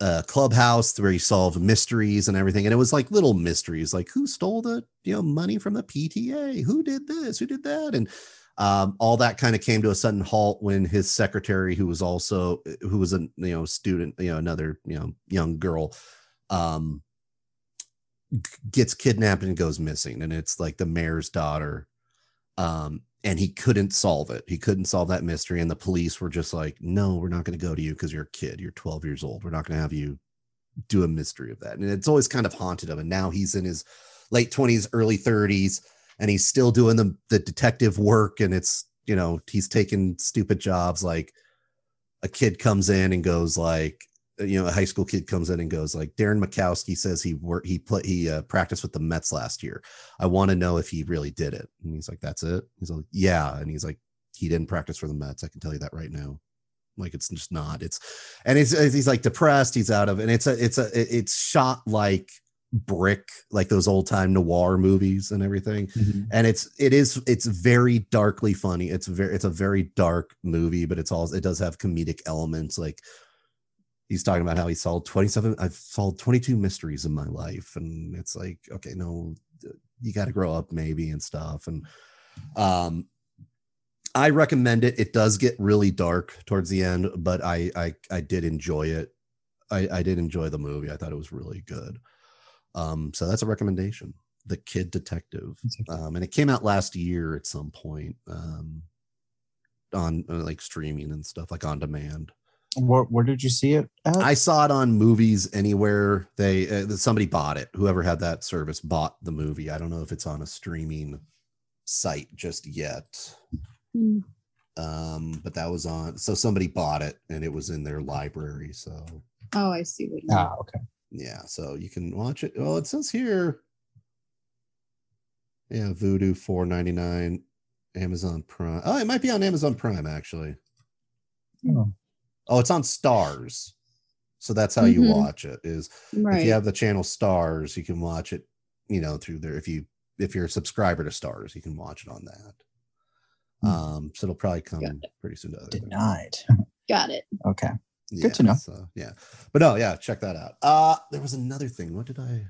uh clubhouse where he solved mysteries and everything and it was like little mysteries like who stole the you know money from the pta who did this? Who did that? And um, all that kind of came to a sudden halt when his secretary who was also who was a you know student you know another you know young girl um gets kidnapped and goes missing and it's like the mayor's daughter um and he couldn't solve it. He couldn't solve that mystery and the police were just like no we're not going to go to you because you're a kid. You're 12 years old. We're not going to have you do a mystery of that. And it's always kind of haunted him and now he's in his late 20s early 30s and he's still doing the, the detective work and it's you know he's taking stupid jobs like a kid comes in and goes like you know a high school kid comes in and goes like darren mikowski says he worked he play he uh, practiced with the mets last year. I want to know if he really did it. And he's like that's it? He's like yeah. And he's like he didn't practice for the mets. I can tell you that right now. Like it's just not it's and it's he's like depressed. He's out of and it's a it's a it's shot like brick like those old time noir movies and everything. And it's it is it's very darkly funny. It's very it's a very dark movie but it's all it does have comedic elements like he's talking about how he solved 27 i've solved 22 mysteries in my life and it's like okay no you got to grow up maybe and stuff and um i recommend it. It does get really dark towards the end but i i, I did enjoy it. I, I did enjoy the movie. I thought it was really good. Um so that's a recommendation. The kid detective. Um and it came out last year at some point um on uh, like streaming and stuff like on demand Where, where did you see it? At? i saw it on movies anywhere they uh, somebody bought it whoever had that service bought the movie i don't know if it's on a streaming site just yet Hmm. um but that was on so somebody bought it and it was in their library so Oh, I see what you mean. ah, okay. yeah so you can watch it well it says here yeah Vudu 499 amazon prime oh it might be on amazon prime actually Oh, oh it's on Starz so that's how you Mhm. watch it is right. if you have the channel Starz you can watch it you know through there if you if you're a subscriber to Starz you can watch it on that Hmm. um so it'll probably come Got pretty soon to other denied. Got it. Okay. yeah, to know. so, yeah but no yeah check that out uh there was another thing what did i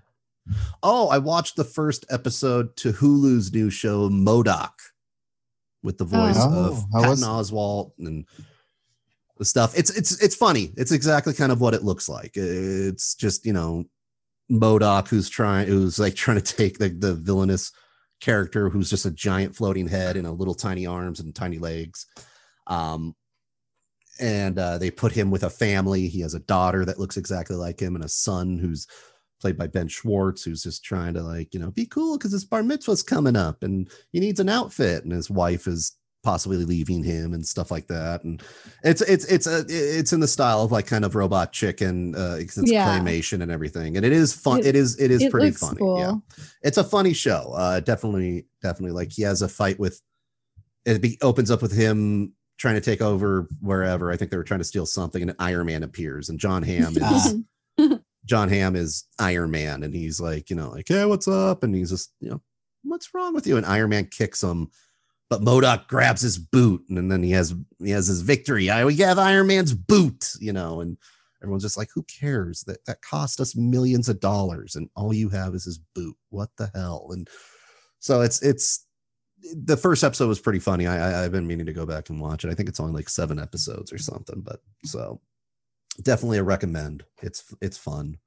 oh i watched the first episode to hulu's new show MODOK with the voice Oh, of how was patton oswalt and the stuff. It's it's it's funny. It's exactly kind of what it looks like. It's just you know MODOK who's trying who's like trying to take the, the villainous character who's just a giant floating head and a little tiny arms and tiny legs. Um and uh, they put him with a family. He has a daughter that looks exactly like him and a son who's played by ben schwartz who's just trying to like you know be cool because his bar mitzvah's coming up and he needs an outfit. And his wife is possibly leaving him and stuff like that. And it's it's it's a it's in the style of like kind of robot chicken uh it's Yeah. claymation and everything. And it is fun It- it is it is it pretty funny cool. yeah it's a funny show uh definitely definitely like he has a fight with it be, opens up with him trying to take over wherever. I think they were trying to steal something and iron man appears and Jon Hamm is Jon Hamm is iron man and he's like you know like hey what's up? And he's just you know what's wrong with you? And iron man kicks him but MODOK grabs his boot and then he has he has his victory. I we have iron man's boot you know and everyone's just like who cares? That that cost us millions of dollars and all you have is his boot. What the hell? And so it's it's the first episode was pretty funny. I, I i've been meaning to go back and watch it. I think it's only like seven episodes or something but so definitely a recommend. It's it's fun.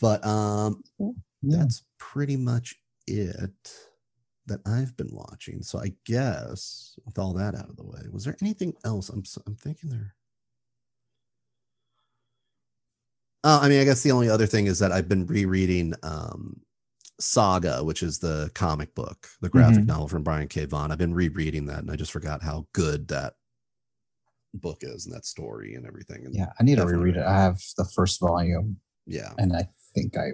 But um Yeah. that's pretty much it that I've been watching. So I guess with all that out of the way, was there anything else? I'm I'm thinking there. Uh, I mean, I guess the only other thing is that I've been rereading um, Saga, which is the comic book, the graphic Mhm. novel from Brian K. Vaughan. I've been rereading that, and I just forgot how good that book is and that story and everything. And Yeah, I need to reread it. I have the first volume, yeah, and I think I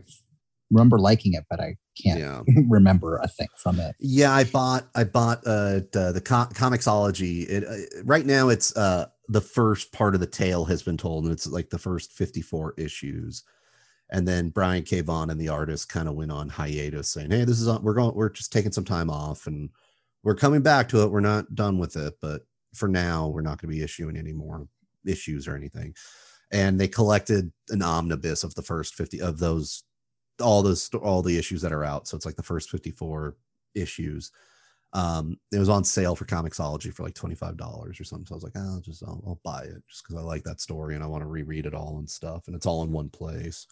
remember liking it, but I can't yeah. remember a thing from it. Yeah, I bought I bought uh the, the co- Comixology. It uh, right now it's uh the first part of the tale has been told, and it's like the first fifty four issues, and then Brian K. Vaughan and the artist kind of went on hiatus, saying, "Hey, this is on, we're going we're just taking some time off, and we're coming back to it. We're not done with it, but for now, we're not going to be issuing any more issues or anything." And they collected an omnibus of the first fifty of those all those all the issues that are out. So it's like the first 54 issues. Um, it was on sale for Comixology for like $25 or something. So I was like, I'll just I'll, I'll buy it just because I like that story and I want to reread it all and stuff. And it's all in one place.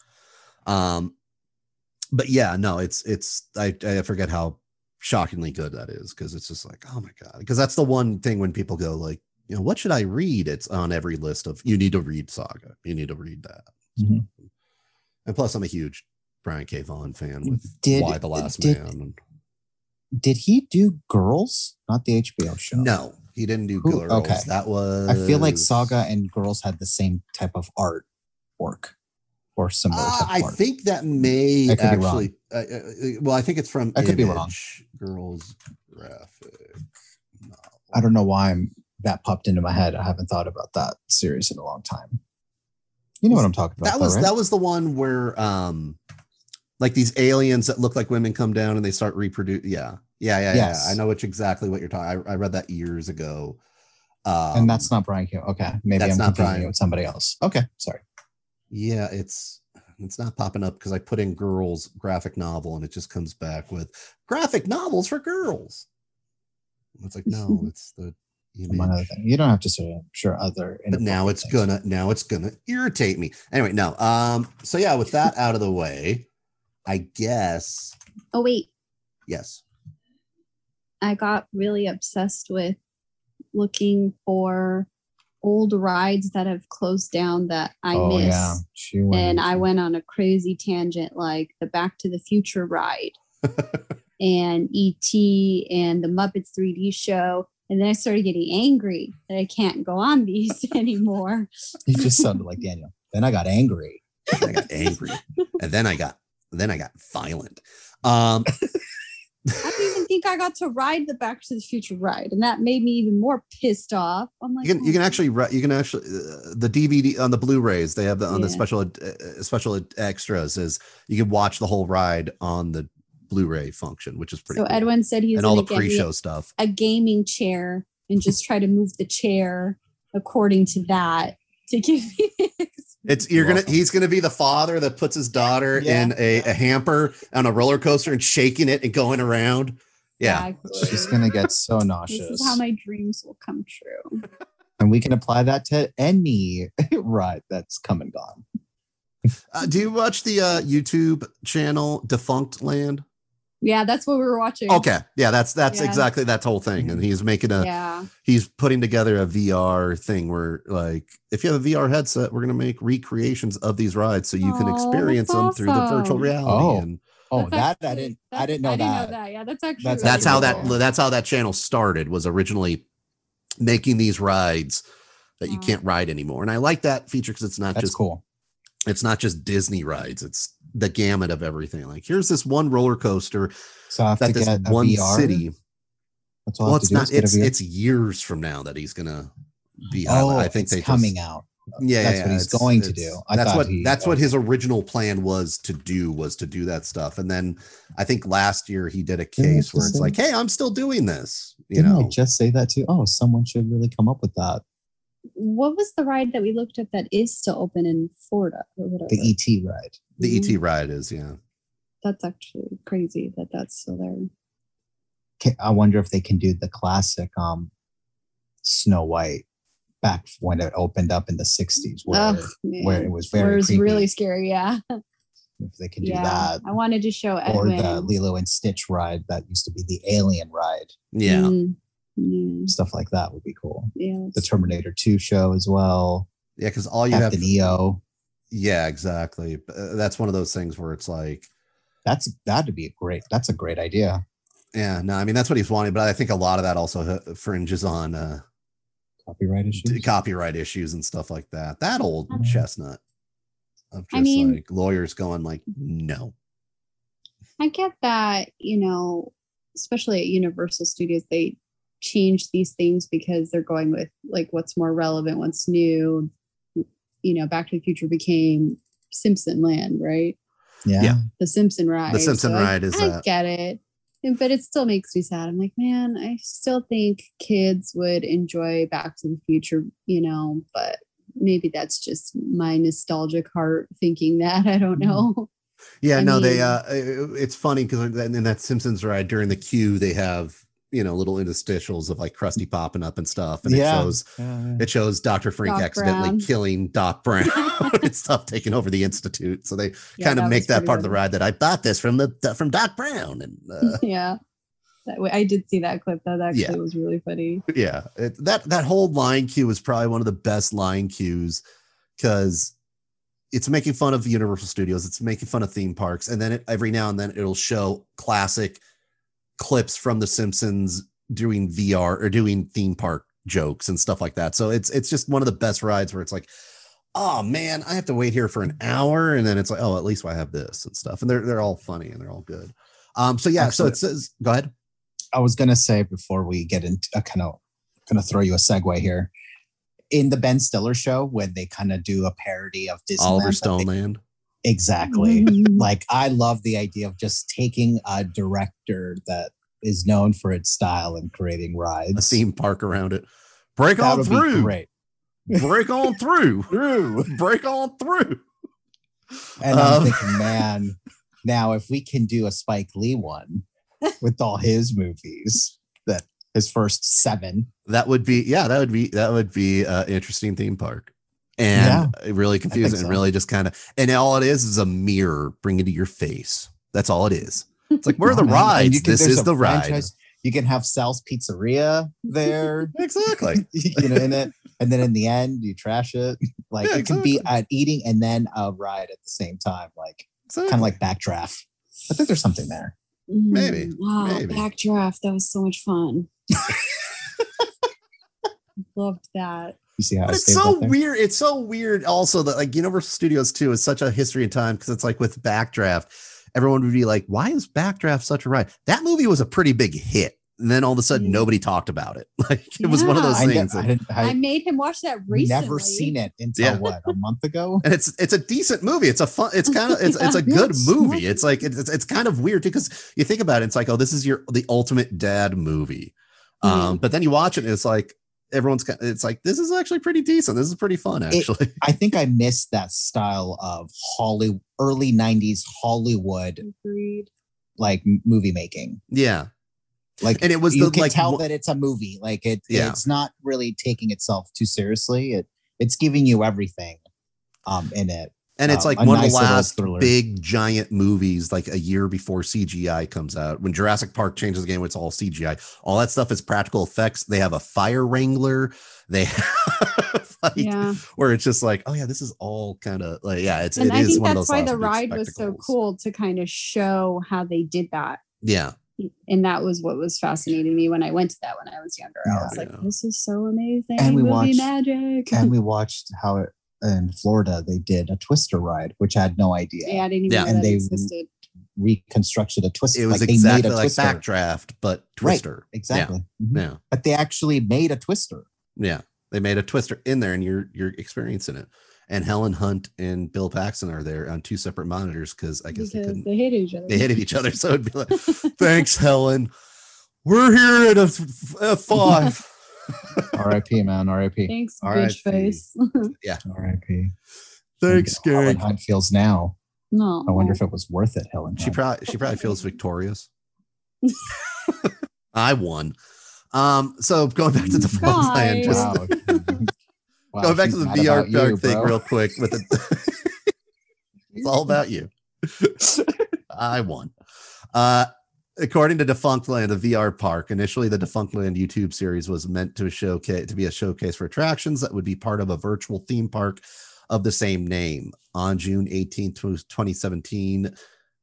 Um, but yeah, no, it's it's I, I forget how shockingly good that is because it's just like, oh my god. Because that's the one thing when people go like, you know, what should I read? It's on every list of you need to read Saga. You need to read that. Mhm. and plus, I'm a huge Brian K. Vaughan fan with Did- Why the Last did- Man. Did he do Girls? Not the HBO show. No, he didn't do Who- Girls. okay. That was. I feel like Saga and Girls had the same type of art work or similar Uh, I art. think that may I could be wrong. actually. Uh, uh, uh, well, I think it's from. I could be wrong. Girls graphic. I don't know why I'm that popped into my head. I haven't thought about that series in a long time. You know what I'm talking about. That though, was right? that was the one where um, like these aliens that look like women come down and they start reproduce. Yeah, yeah, yeah, Yes. yeah. I know which exactly what you're talking. I, I read that years ago. Um, and that's not Brian K. Okay, maybe that's I'm not Brian. with somebody else. Okay, sorry. Yeah, it's it's not popping up because I put in girls graphic novel and it just comes back with graphic novels for girls. It's like no, it's the Among other image. you don't have to say. I'm sure other. But now it's things. gonna now it's gonna irritate me. Anyway, no. Um. So yeah, with that out of the way, I guess Oh wait, yes. I got really obsessed with looking for old rides that have closed down that I oh miss. yeah, she went. and I went on a crazy tangent like the Back to the Future ride and ET and the Muppets 3D show. And then I started getting angry that I can't go on these anymore. You just sounded like Daniel. Then I got angry. I got angry, and then I got then I got violent. Um. I don't even think I got to ride the Back to the Future ride, and that made me even more pissed off. I'm like, you can you "Oh, can actually you can actually uh, the DVD on the Blu-rays they have the on the special uh, special extras is you can watch the whole ride on the Blu-ray function, which is pretty. So cool. Edwin said he's and all the to get me pre-show stuff. a gaming chair and just try to move the chair according to that to give me It's you're gonna welcome. he's gonna be the father that puts his daughter Yeah. in a, a hamper on a roller coaster and shaking it and going around. Yeah, Exactly. She's gonna get so This nauseous. is how my dreams will come true. and we can apply that to any ride that's come and gone. uh, do you watch the uh, YouTube channel Defunctland? Yeah, that's what we were watching. Okay, yeah, that's that's Yeah. exactly that whole thing, and he's making a Yeah. he's putting together a VR thing where like if you have a VR headset, we're gonna make recreations of these rides so you can Oh, experience them that's through the virtual reality. Oh. And Oh, That's that I didn't. I didn't know that. that. Yeah, that's actually That's really that's how that that's how that channel started was originally making these rides that you Wow. can't ride anymore. And I like that feature because it's not That's just cool. it's not just Disney rides, it's the gamut of everything. Like here's this one roller coaster So I have that this one VR. city. That's all Well, it's not is get a it's it's years from now that he's gonna be oh, highlighted. I think it's they just- coming out. yeah That's yeah, what he's going to do. I that's thought what he- that's what his original plan was to do was to do that stuff and then i think last year he did a case where it's say- like hey i'm still doing this you Didn't I know just say that too? Oh, someone should really come up with that. What was the ride that we looked at that is still open in Florida or whatever? The ET ride. The Mhm. et ride is yeah That's actually crazy that that's still there. I wonder if they can do the classic um Snow White back when it opened up in the 60s where, Ugh, where it was Where very it was creepy. really scary. Yeah. if they can do yeah, that. I wanted to show Or the Lilo and Stitch ride that used to be the Alien ride. Yeah. Mm, yeah, Stuff like that would be cool. yeah. The Terminator 2 show as well. Yeah, because all you Captain have. EO. Yeah, exactly. Uh, That's one of those things where it's like, That's that'd be a great. That's a great idea. yeah, no, I mean that's what he's wanting, but I think a lot of that also fringes on uh, Copyright d- issues. copyright issues and stuff like that. That old Mhm. chestnut of just I mean- like lawyers going like, no. I get that, you know, especially at Universal Studios, they change these things because they're going with like what's more relevant, what's new. You know, Back to the Future became Simpson Land, right? yeah. Yeah. The Simpson ride. The Simpson I- ride is I that. get it. But it still makes me sad. I'm like, man, I still think kids would enjoy Back to the Future, you know, but maybe that's just my nostalgic heart thinking that. I don't Mhm. know. Yeah, I no, they uh it's funny because in that Simpsons ride during the queue, they have you know little interstitials of like Krusty popping up and stuff, and Yeah. it shows Yeah. it shows Dr. Frank Doc accidentally Brown. killing Doc Brown and stuff, taking over the institute. So they Yeah, kind of make that pretty part of the ride that I bought this from the from Doc Brown, and uh, yeah. That way, I did see that clip. That actually Yeah. was really funny. yeah, it, that that whole line queue is probably one of the best line queues because it's making fun of Universal Studios, it's making fun of theme parks, and then it, every now and then it'll show classic clips from The Simpsons doing VR or doing theme park jokes and stuff like that. So it's it's just one of the best rides where it's like, oh man, I have to wait here for an hour, and then it's like, oh, at least I have this and stuff, and they're they're all funny and they're all good. Um, so yeah, so it says, go ahead. I was gonna say before we get into a kind of gonna throw you a segue here. In the Ben Stiller show, when they kind of do a parody of Disneyland, Oliver Stoneland. Exactly. Like I love the idea of just taking a director that is known for its style and creating rides. a theme park around it. Break that on would be through. great. Break on through. Through. Break on through. And I'm Um, thinking, man, now if we can do a Spike Lee one with all his movies, that his first seven, That would be yeah, that would be that would be uh interesting theme park. And really confusing and really just kind of and all it is is a mirror bringing to your face. That's all it is. It's like where are the man. Rides? can- This is a the ride. You can have Sal's Pizzeria there, Exactly. you know, in it, and then in the end you trash it. Like Yeah, it could be exactly. an eating and then a ride at the same time, like Exactly. kind of like Backdraft. I think there's something there. Maybe, Mm, Wow, maybe. backdraft. That was so much fun. Loved that. You see how But I it's so weird. It's so weird also that like Universal Studios too is such a history in time because it's like with Backdraft, everyone would be like, why is Backdraft such a ride? That movie was a pretty big hit. And then all of a sudden Mm. nobody talked about it. Like it was one of those things. I, that- didn't, I, I made him watch that recently. never seen it until Yeah. what a month ago. and it's it's a decent movie. It's a fun. It's kind of it's it's a good Yes. movie. It's like it's it's kind of weird because you think about it. It's like oh, this is your the ultimate dad movie. Um, but then you watch it, and it's like everyone's. ki- It's like this is actually pretty decent. This is pretty fun, actually. I think I missed that style of Holly early '90s Hollywood Agreed. like movie making. yeah, Like and it was you the can like tell that it's a movie. Like it, Yeah. it's not really taking itself too seriously. It it's giving you everything um in it. And it's um, like a one nice of the last big giant movies, like a year before CGI comes out. When Jurassic Park changes the game, it's all CGI. All that stuff is practical effects. They have a fire wrangler. They have like Yeah. where it's just like, oh yeah, this is all kind of like yeah, it's And it I is think one of that's those why the big ride was so cool to kind of show how they did that. Yeah, And that was what was fascinating me when I went to that when I was younger. I was Yeah. like, this is so amazing. And we Movie watched- magic. And we watched how it in Florida they did a Twister ride, which I had no idea. yeah, I didn't even Yeah. know And that they- existed. Reconstructed a Twister. it was like they exactly made a like Twister. Backdraft, but Twister. Right, Exactly. Mhm. Yeah, But they actually made a Twister. yeah. They made a Twister in there, and you're you're experiencing it. And Helen Hunt and Bill Paxton are there on two separate monitors because I guess they because couldn't they hated each other. they hated each other. So it'd be like, thanks, Helen. We're here at a f- F five. R.I.P. Man. R.I.P. Thanks, R.I.P. bitch face. Yeah. R.I.P. thanks, How Helen. Hunt feels now. no. I wonder if it was worth it, Helen. She Hunt. probably she probably feels victorious. I won. Um, so going back to the phone plan, just Wow. Wow, going back to the VR about you, dark thing bro. real quick with it. it's all about you. I won. Uh, according to Defunctland, a VR park, initially the Defunctland YouTube series was meant to showcase to be a showcase for attractions that would be part of a virtual theme park of the same name. On June 18th, 2017,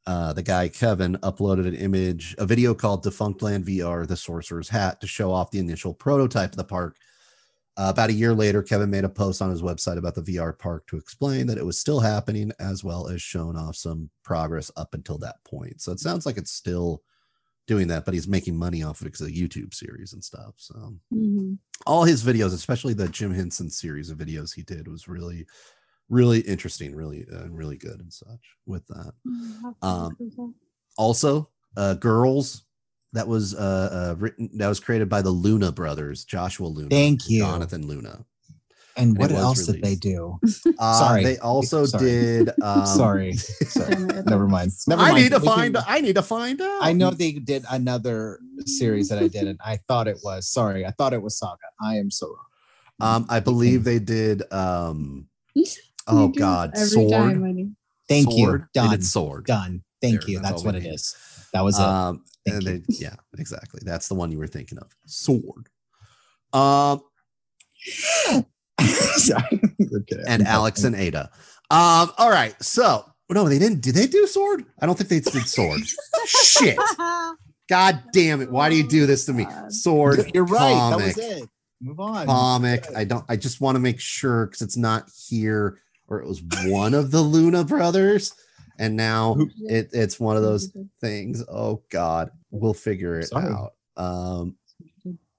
uh, the guy Kevin uploaded an image, a video called Defunctland VR: The Sorcerer's Hat, to show off the initial prototype of the park. Uh, about a year later, Kevin made a post on his website about the VR park to explain that it was still happening, as well as showing off some progress up until that point. So it sounds like it's still doing that, but he's making money off of it because of the YouTube series and stuff. So Mhm. all his videos, especially the Jim Henson series of videos he did, was really, really interesting, really, uh, really good and such. With that, Um, also, uh, girls that was uh, uh written that was created by the Luna brothers, Joshua Luna, Thank you. Jonathan Luna. And it what was else did they do? Uh, Sorry. they also Sorry. did. Um, Sorry. Sorry. Never mind. Never I need to We can- find. I need to find out. I know they did another series that I didn't. I thought it was. Sorry, I thought it was Saga. I am so wrong. Um, I believe they did. Um, oh God, sword. time. Thank Sword. you. Done. sword. Done. Thank There, you. that's That's, what we it need. is. That was it. Um, Thank and you. they, yeah, exactly. That's the one you were thinking of. Sword. Um, Sorry. Okay. and Alex and Ada. Um, all right. So no, they didn't. Did they do sword? I don't think they did sword. Shit. God damn it. Why do you do this to me? Sword. You're right. Comic. That was it. Move on. Comic. I don't I just want to make sure because it's not here or it was one of the Luna brothers. And now it, it's one of those things. Oh God. We'll figure it Sorry. out. Um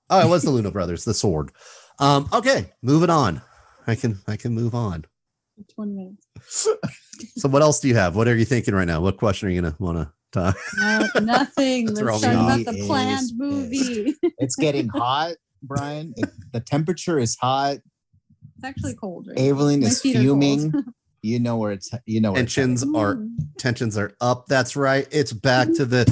oh it was the Luna brothers, the sword. Um, okay, moving on. I can I can move on. 20 minutes. So what else do you have? What are you thinking right now? What question are you gonna want to talk? No, nothing. Throw Let's talk about the planned movie. It's getting hot, Brian. It- the temperature is hot. It's actually cold. Right? Evelyn My is feet are cold. fuming. You know where it's. You know where Tensions are Mm, tensions are up. That's right. It's back to the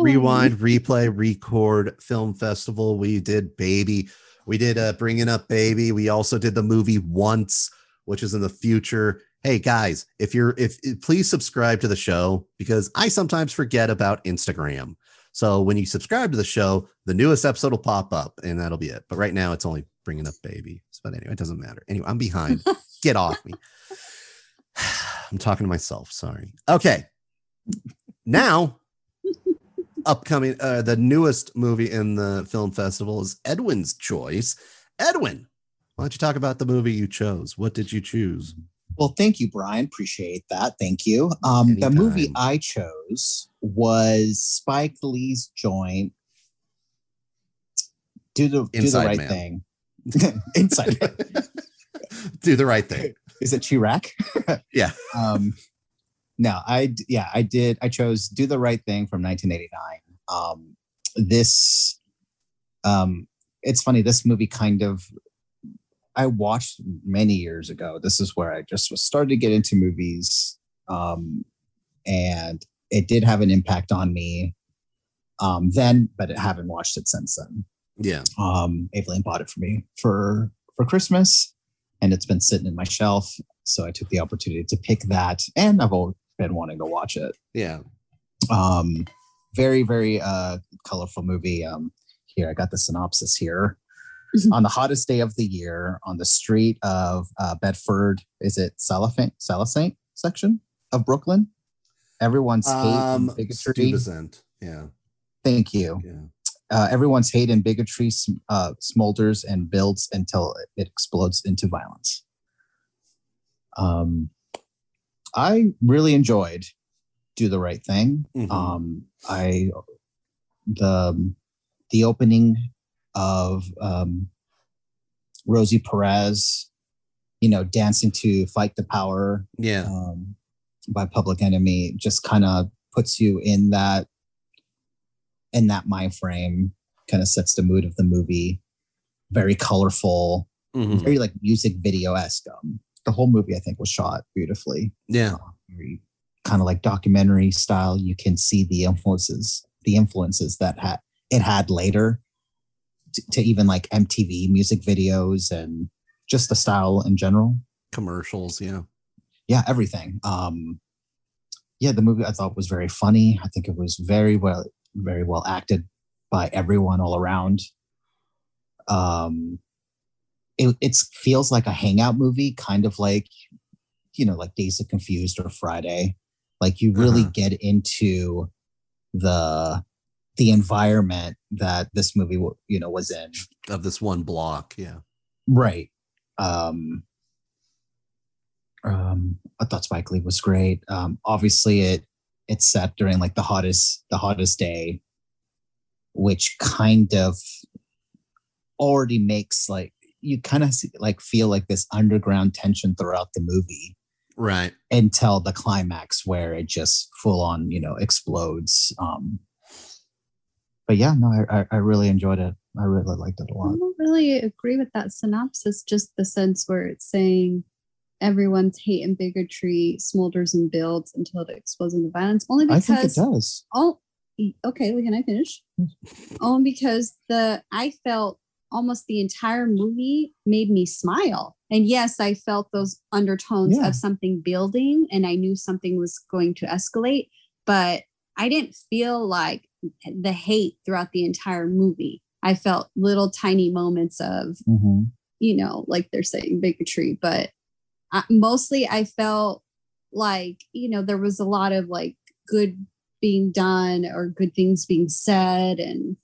rewind, replay, record film festival. We did baby. We did uh bringing up baby. We also did the movie once, which is in the future. Hey guys, if you're if please subscribe to the show because I sometimes forget about Instagram. So when you subscribe to the show, the newest episode will pop up and that'll be it. But right now it's only bringing up baby. But anyway, it doesn't matter. Anyway, I'm behind. Get off me. I'm talking to myself. Sorry. Okay. Now upcoming uh the newest movie in the film festival is edwin's choice edwin why don't you talk about the movie you chose what did you choose Well, thank you, Brian. Appreciate that. Thank you. Um, the movie I chose was Spike Lee's joint. Do the do the right Man. thing. Inside. Do the right thing Is it Chi-Raq? Yeah. Um, no, I yeah, I did. I chose "Do the Right Thing" from 1989. Um, this, um, it's funny. This movie kind of I watched many years ago. This is where I just was started to get into movies, um, and it did have an impact on me um, then, but I haven't watched it since then yeah um Evelyn bought it for me for for Christmas and it's been sitting in my shelf so I took the opportunity to pick that and I've always been wanting to watch it. Yeah. Um very very uh colorful movie. Um here I got the synopsis here. On the hottest day of the year on the street of uh, Bedford is it Salafant Salasant section of Brooklyn? Everyone's hate um and bigotry. Stuyvesant. yeah. Thank you. Yeah. Uh, everyone's hate and bigotry uh, smolders and builds until it explodes into violence. Um, I really enjoyed "Do the Right Thing." Mhm. Um, I the the opening of um, Rosie Perez, you know, dancing to "Fight the Power" yeah um, by Public Enemy just kind of puts you in that in that mind frame. Kind of sets the mood of the movie. Very colorful, Mhm. very like music video esque. Um, the whole movie, I think, was shot beautifully. yeah Very kind of like documentary style. You can see the influences, the influences that had it had later, to, to even like MTV music videos and just the style in general commercials yeah yeah everything um yeah, the movie I thought was very funny. I think it was very well, very well acted by everyone all around. Um, it it feels like a hangout movie, kind of like, you know, like Days of Confused or Friday. Like you really Uh-huh. get into the the environment that this movie, you know, was in. Of this one block, yeah. Right. Um, um, I thought Spike Lee was great. Um, obviously, it it's set during like the hottest the hottest day, which kind of already makes like you kind of like feel like this underground tension throughout the movie Right. until the climax where it just full on you know explodes. Um, but yeah, no, I, I I really enjoyed it. I really liked it a lot. I don't really agree with that synopsis, just the sense where it's saying everyone's hate and bigotry smolders and builds until it explodes into violence. Only I think it because does. oh okay, well, can I finish? Only because the I felt almost the entire movie made me smile. And yes, I felt those undertones Yeah. of something building and I knew something was going to escalate, but I didn't feel like the hate throughout the entire movie. I felt little tiny moments of, Mhm. you know, like they're saying bigotry, but I, mostly I felt like, you know, there was a lot of like good being done or good things being said. And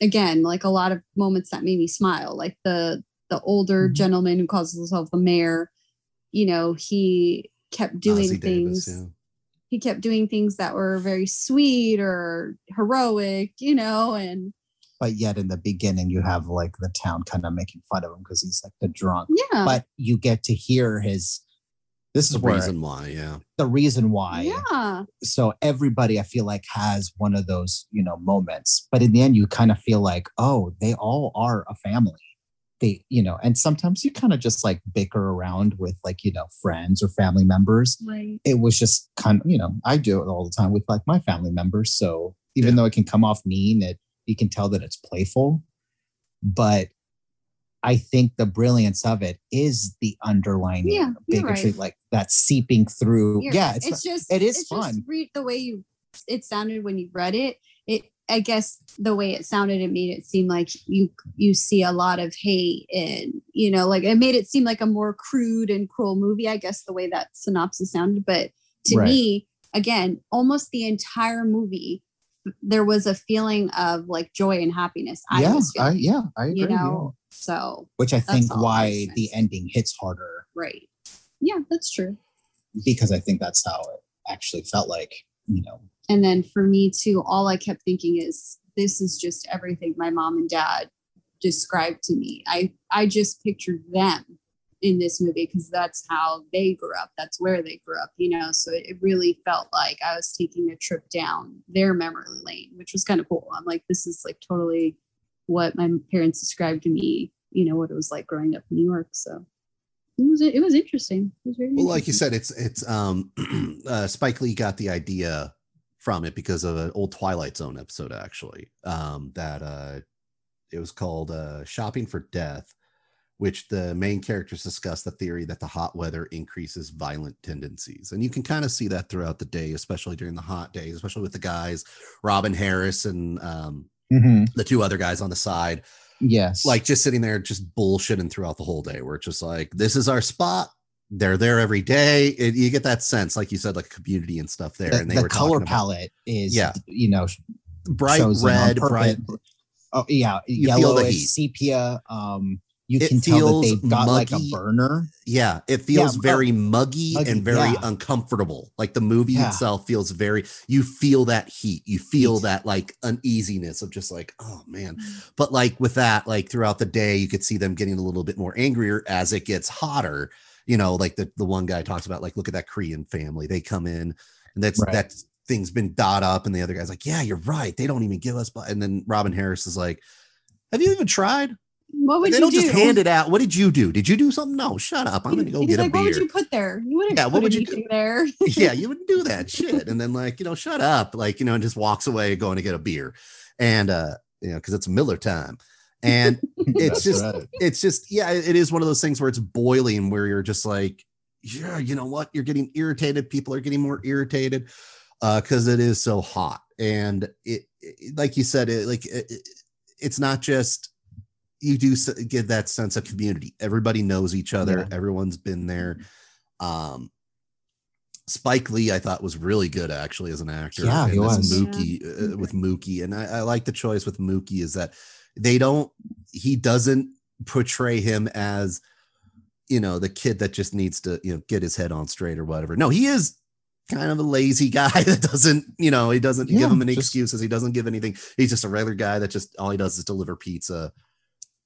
again, like a lot of moments that made me smile, like the, the older Mhm. gentleman who calls himself the mayor, you know, he kept doing Ozzie things Davis, yeah. he kept doing things that were very sweet or heroic, you know, and But yet in the beginning, you have like the town kind of making fun of him because he's like the drunk. yeah, But you get to hear his. This is The where reason why, yeah. the reason why. yeah, So everybody, I feel like, has one of those, you know, moments. But in the end, you kind of feel like, oh, they all are a family. They, you know, and sometimes you kind of just like bicker around with like, you know, friends or family members. like it was just kind of you know i do it all the time with like my family members so even Yeah. though it can come off mean it you can tell that it's playful but i think the brilliance of it is the underlying Yeah, bigotry right. like that seeping through You're yeah right. it's, it's, just it is fun. Read the way you it sounded when you read it. It I guess the way it sounded, it made it seem like you you see a lot of hate and you know, like it made it seem like a more crude and cruel movie. I guess the way that synopsis sounded, but to Right. me, again, almost the entire movie, there was a feeling of like joy and happiness. I yeah was I, yeah i agree you yeah. know. So which i think all I why the ending hits harder right, yeah, that's true. because i think that's how it actually felt like you know And then for me too, all I kept thinking is this is just everything my mom and dad described to me. I I just pictured them in this movie because that's how they grew up. That's where they grew up, you know. So it, it really felt like I was taking a trip down their memory lane, which was kind of cool. I'm like, this is like totally what my parents described to me, you know, what it was like growing up in New York. So it was it was interesting. It was very Well, like you said, it's it's um uh, Spike Lee got the idea from it because of an old Twilight Zone episode, actually. Um, that uh, it was called uh, "Shopping for Death," which the main characters discuss the theory that the hot weather increases violent tendencies, and you can kind of see that throughout the day, especially during the hot days, especially with the guys, Robin Harris and um, the two other guys on the side yes like just sitting there just bullshitting throughout the whole day. We're just like, this is our spot. They're there every day. It, you get that sense, like you said, like community and stuff there. the, and they the were color about palette is Yeah. you know bright red, bright. Oh yeah, You feel the yellowish heat. sepia. Um, you It can tell that feels they've got like a muggy. burner. Yeah, it feels oh, very muggy, muggy, and very yeah. uncomfortable. Like the movie Yeah. itself feels very. You feel that heat. You feel Heat. that like uneasiness of just like, oh man. Mm. But like with that, like throughout the day, you could see them getting a little bit more angrier as it gets hotter. You know, like the the one guy talks about, like, look at that Korean family. They come in, and that's Right. that thing's been dot up, and the other guy's like, yeah, you're right. They don't even give us. bu-" And then Robin Harris is like, have you even tried? What would they you don't do? just hand it out. What did you do? Did you do something? No, shut up. I'm gonna go He's get like, a beer. what would you put there? You wouldn't Yeah, put what would you anything there. yeah, you wouldn't do that shit. And then like, you know, shut up. Like, you know, and just walks away going to get a beer. And uh, you know, because it's Miller time. And It's just- right. it's just, yeah, it it is one of those things where it's boiling where you're just like, yeah, you know what? You're getting irritated. People are getting more irritated uh, because it is so hot. And it, it like you said, it like it, it's not just you do get that sense of community. Everybody knows each other. Yeah. Everyone's been there. Um, Spike Lee, I thought was really good actually as an actor. Yeah, he was Mookie yeah. uh, with Mookie, and I, I like the choice with Mookie is that they don't. He doesn't portray him as you know the kid that just needs to you know get his head on straight or whatever. No, he is kind of a lazy guy that doesn't you know he doesn't yeah, give him any just, excuses. He doesn't give anything. He's just a regular guy that just all he does is deliver pizza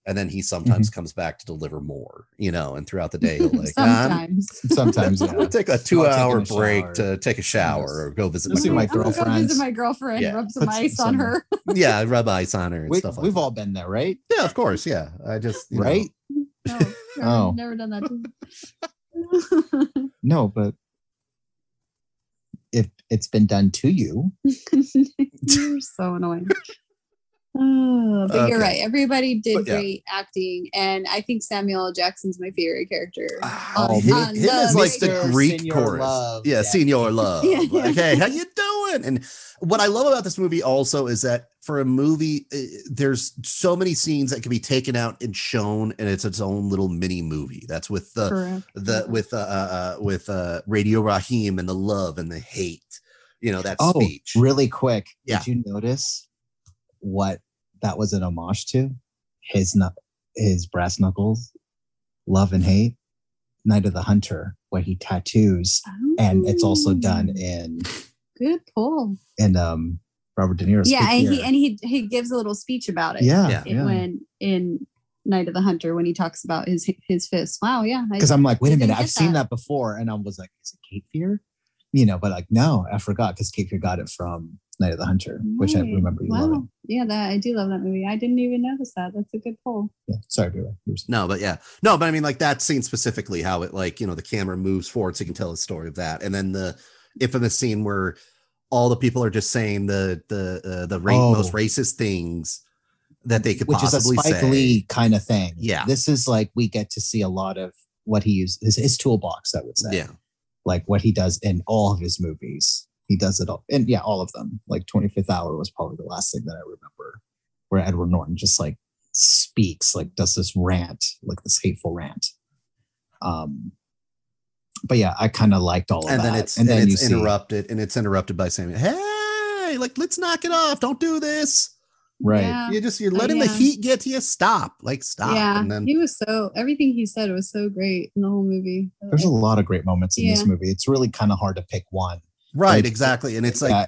and then he sometimes mm-hmm. comes back to deliver more, you know, and throughout the day he'll like sometimes sometimes yeah. we'll take a two hour break to take a shower or go visit my, my girlfriend. Go visit my girlfriend, yeah. rub some Put ice some, on her. yeah, rub ice on her and we, stuff like We've that. all been there, right? Yeah, of course. Yeah. I just right. Know. No, oh, never done that. no, but if it's been done to you, you're so annoying. Oh, but okay. you're right. Everybody did but, yeah. great acting, and I think Samuel L. Jackson's my favorite character. Oh, him, him is like the Greek Senior chorus. Love. Yeah, yeah, Senior Love. yeah, like, hey, how you doing? And what I love about this movie also is that for a movie, uh, there's so many scenes that can be taken out and shown, and it's its own little mini movie. That's with the Correct. the with uh, uh, uh with uh Radio Raheem and the love and the hate. You know that oh, speech. Really quick, yeah. did you notice what that was an homage to his his brass knuckles, love and hate, Night of the Hunter, where he tattoos, oh. and it's also done oh. in good pull and um Robert De Niro. Yeah, and he and he he gives a little speech about it. Yeah, yeah. when in Night of the Hunter when he talks about his his fist. Wow, yeah. Because I'm like, wait a minute, I've seen that before, and I was like, is it Cape Fear? You know, but like, no, I forgot because Cape Fear got it from Night of the Hunter, right. which I remember you wow. loving. Yeah, that I do love that movie. I didn't even notice that. That's a good pull. Yeah, sorry, No, but yeah, no, but I mean, like that scene specifically, how it like you know the camera moves forward so you can tell the story of that, and then the infamous scene where all the people are just saying the the uh, the ra- oh. most racist things that they could which is a Spike say. Lee kind of thing. Yeah, this is like we get to see a lot of what he uses his, his toolbox. I would say. Yeah, like what he does in all of his movies he does it all. And yeah all of them. Like 25th hour was probably the last thing that i remember where edward norton just like speaks like does this rant like this hateful rant. Um but yeah i kind of liked all of and that. then it's and, and then it's interrupted see, and it's interrupted by saying hey like let's knock it off. Don't do this. Right. Yeah. you just you're letting yeah. the heat get to you. Stop. Like stop. Yeah. And then he was so everything he said was so great in the whole movie. There's a lot of great moments in yeah. this movie. It's really kind of hard to pick one Right, like, exactly. And it's like uh,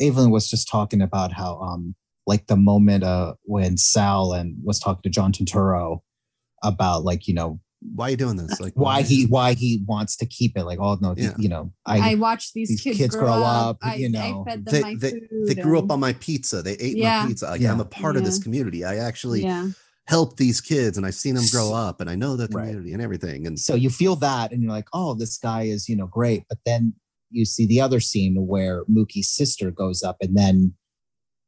Evelyn was just talking about how um like the moment uh when Sal and was talking to John Turturro about like, you know, why are you doing this? Like why he why he wants to keep it like oh no yeah. you know I I watch these, these kids, kids, grow, grow up, up, you know I they, they, they, grew up on my pizza they ate yeah. my pizza like, yeah. I'm a part of this community I actually help these kids and I've seen them grow up and I know the community right. and everything and so you feel that and you're like oh this guy is you know great but then you see the other scene where Mookie's sister goes up, and then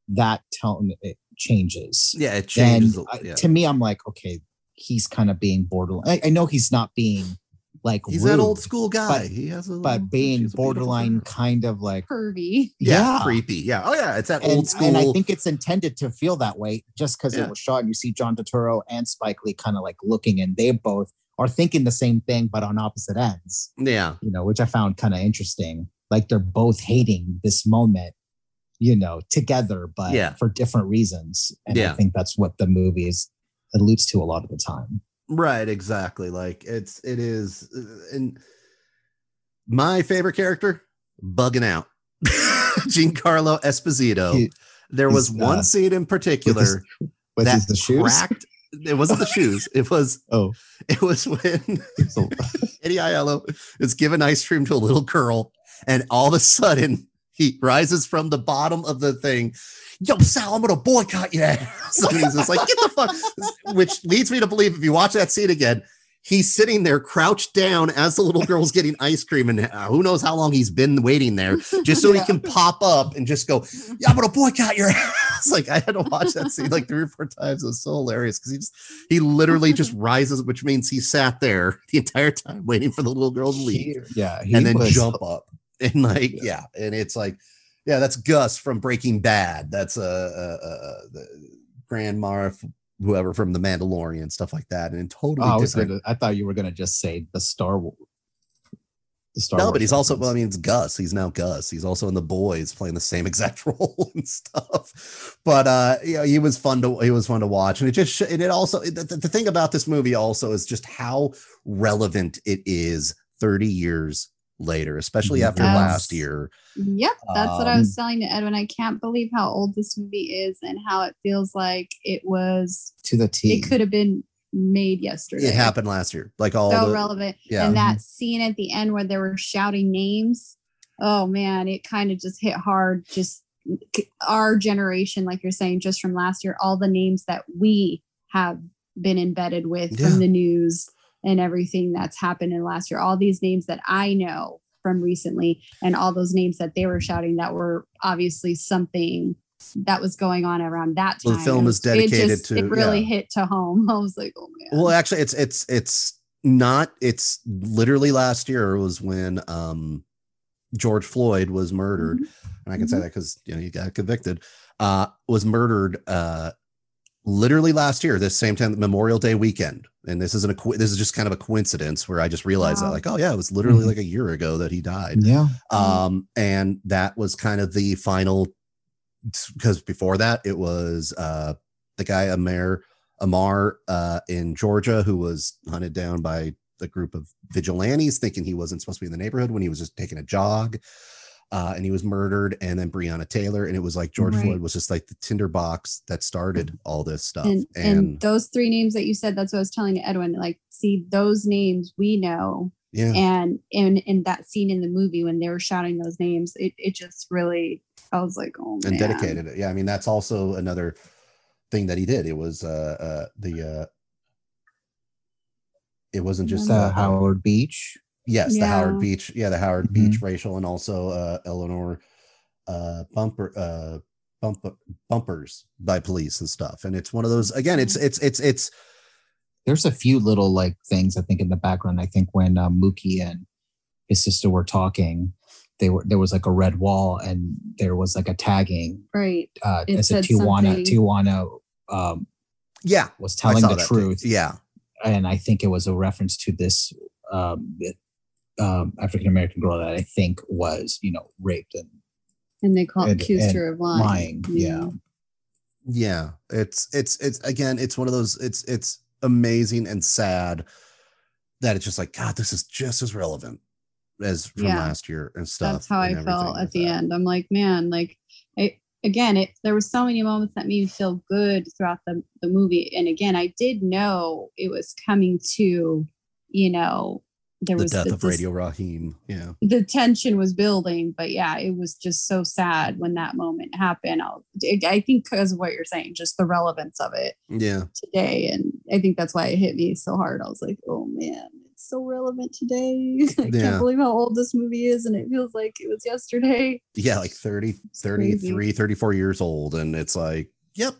that tone it changes. Yeah, it changes. And yeah. to me, I'm like, okay, he's kind of being borderline. I, I know he's not being like he's rude, that old school guy. But, he has a but being borderline kind of like pervy. Yeah, yeah, creepy. Yeah. Oh yeah, it's that and, old school. And I think it's intended to feel that way just because yeah. it was shot. And you see John Turturro and Spike Lee kind of like looking, and they both are thinking the same thing, but on opposite ends. Yeah. You know, which I found kind of interesting. Like they're both hating this moment, you know, together, but yeah. for different reasons. And yeah. I think that's what the movie is alludes to a lot of the time. Right, exactly. Like it's it is uh, and my favorite character, bugging out. Giancarlo Esposito. He, there was one uh, scene in particular with his, that the shoes? cracked it wasn't the shoes. It was oh, it was when Eddie Aiello is giving ice cream to a little girl, and all of a sudden he rises from the bottom of the thing. Yo, Sal, I'm gonna boycott you. so he's just like, get the fuck, which leads me to believe if you watch that scene again, he's sitting there crouched down as the little girl's getting ice cream and uh, who knows how long he's been waiting there just so yeah. he can pop up and just go yeah i'm gonna boycott your ass was like, I had to watch that scene like three or four times. It was so hilarious because he just he literally just rises, which means he sat there the entire time waiting for the little girl to leave Yeah, he and then was- jump up and like Yeah. yeah. and it's like yeah that's gus from breaking bad that's uh, uh, uh the grand moff whoever from the mandalorian stuff like that and totally Oh, I was different gonna. I thought you were gonna just say the Star Wars. The Star no Wars but he's also well i mean it's gus he's now gus he's also in the boys playing the same exact role and stuff but uh yeah he was fun to he was fun to watch and it just sh- and it also the, the the thing about this movie also is just how relevant it is 30 years later especially after Yes. last year Yep, that's what I Um, was telling to Edwin. I can't believe how old this movie is and how it feels like it was. to the T. It could have been made yesterday. it happened last year like all So the, relevant. yeah. And that mm-hmm. scene at the end where they were shouting names. Oh man, it kind of just hit hard. Just our generation, like you're saying, just from last year, all the names that we have been embedded with Yeah. from the news and everything that's happened in last year. All these names that I know from recently, and all those names that they were shouting that were obviously something that was going on around that Well, time. the film It is was- it dedicated just- to- It really yeah. hit to home. I was like, oh man. Well, actually, it's it's it's not. It's literally last year was when um George Floyd was murdered, Mhm. and I can say Mhm. that because you know he got convicted. Uh, was murdered. Uh, literally last year, this same time, Memorial Day weekend, and this isn't a co- this is just kind of a coincidence where I just realized that like, oh yeah, it was literally Mhm. like a year ago that he died. yeah. Um, and that was kind of the final because before that it was uh the guy Amar Amar uh in Georgia who was hunted down by the group of vigilantes thinking he wasn't supposed to be in the neighborhood when he was just taking a jog. Uh, and he was murdered, and then Breonna Taylor, and it was like George Right. Floyd was just like the tinderbox that started all this stuff. and, And, and those three names that you said that's what i was telling edwin like see those names we know yeah, and in in that scene in the movie when they were shouting those names it, it just really i was like oh man and dedicated it. Yeah, I mean that's also another thing that he did. It was uh, uh the uh it wasn't just The uh, Howard Beach. yes, the Howard Beach, yeah, the Howard Mhm. Beach racial and also uh Eleanor uh bumper uh bump Bumpurs by police and stuff. And it's one of those again, it's it's it's it's There's a few little like things I think in the background. I think when uh, Mookie and his sister were talking, they were there was like a red wall and there was like a tagging. right Uh, It it said said Tawana. something- Tawana um, yeah, was telling the that too. truth. Yeah. and I think it was a reference to this um, um, African American girl that I think was, you know, raped and and they call And- accused and her of lying, lying. Yeah. Yeah. It's it's it's again, it's one of those it's it's amazing and sad that it's just like, God, this is just as relevant as from Yeah. last year and stuff. that's how i felt at the that. end i'm like man like I, again it there were so many moments that made me feel good throughout the, the movie and again i did know it was coming to you know there The was death th- of this- Radio Raheem. Yeah. the tension was building but yeah it was just so sad when that moment happened I'll, i think because of what you're saying just the relevance of it Yeah. today and i think that's why it hit me so hard i was like oh man so relevant today i Yeah. can't believe how old this movie is and it feels like it was yesterday Yeah. Like 30, 33, 34 years old. And it's like, yep.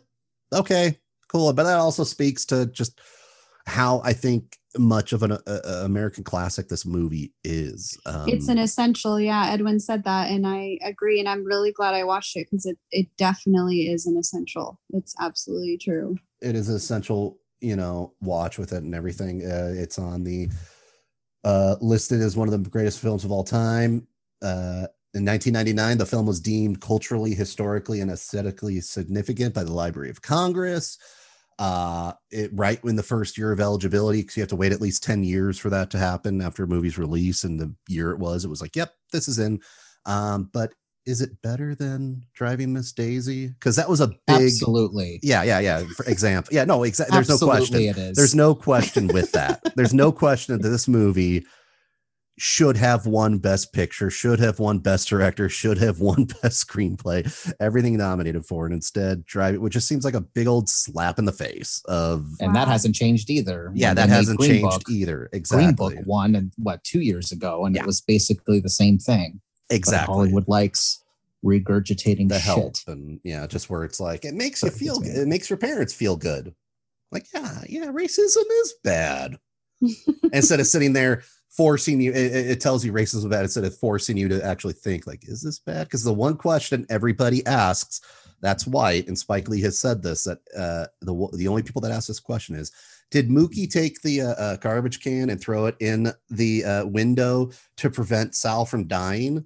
Okay. Cool. But that also speaks to just how I think much of an uh, uh, American classic this movie is. Um, it's an essential yeah edwin said that and i agree and i'm really glad i watched it because it, it definitely is an essential it's absolutely true it is an essential you know watch with it and everything uh, it's on the uh listed as one of the greatest films of all time. Uh in 1999 the film was deemed culturally historically and aesthetically significant by the library of congress. Uh it right in the first year of eligibility because you have to wait at least 10 years for that to happen after a movie's release and the year it was it was like yep this is in. Um but is it better than driving miss daisy because that was a big Absolutely. yeah, yeah, yeah. For example, yeah, no, exactly. There's no question. Absolutely it is. There's no question with that. There's no question that this movie should have won Best Picture, should have won Best Director, should have won Best Screenplay, everything nominated for, and instead drive it, which just seems like a big old slap in the face of. and that hasn't changed either. Yeah, that hasn't changed Book, either. Exactly. Green Book won and what two years ago, and Yeah. it was basically the same thing. Exactly. Hollywood likes regurgitating the shit. help and yeah, just where it's like it makes you feel good. It makes your parents feel good. Like, yeah, yeah, racism is bad. instead of sitting there forcing you, it, it- it tells you racism is bad instead of forcing you to actually think, like, is this bad? Because the one question everybody asks, that's white, and Spike Lee has said this that uh, the the only people that ask this question is, did Mookie take the uh, uh, garbage can and throw it in the uh, window to prevent Sal from dying?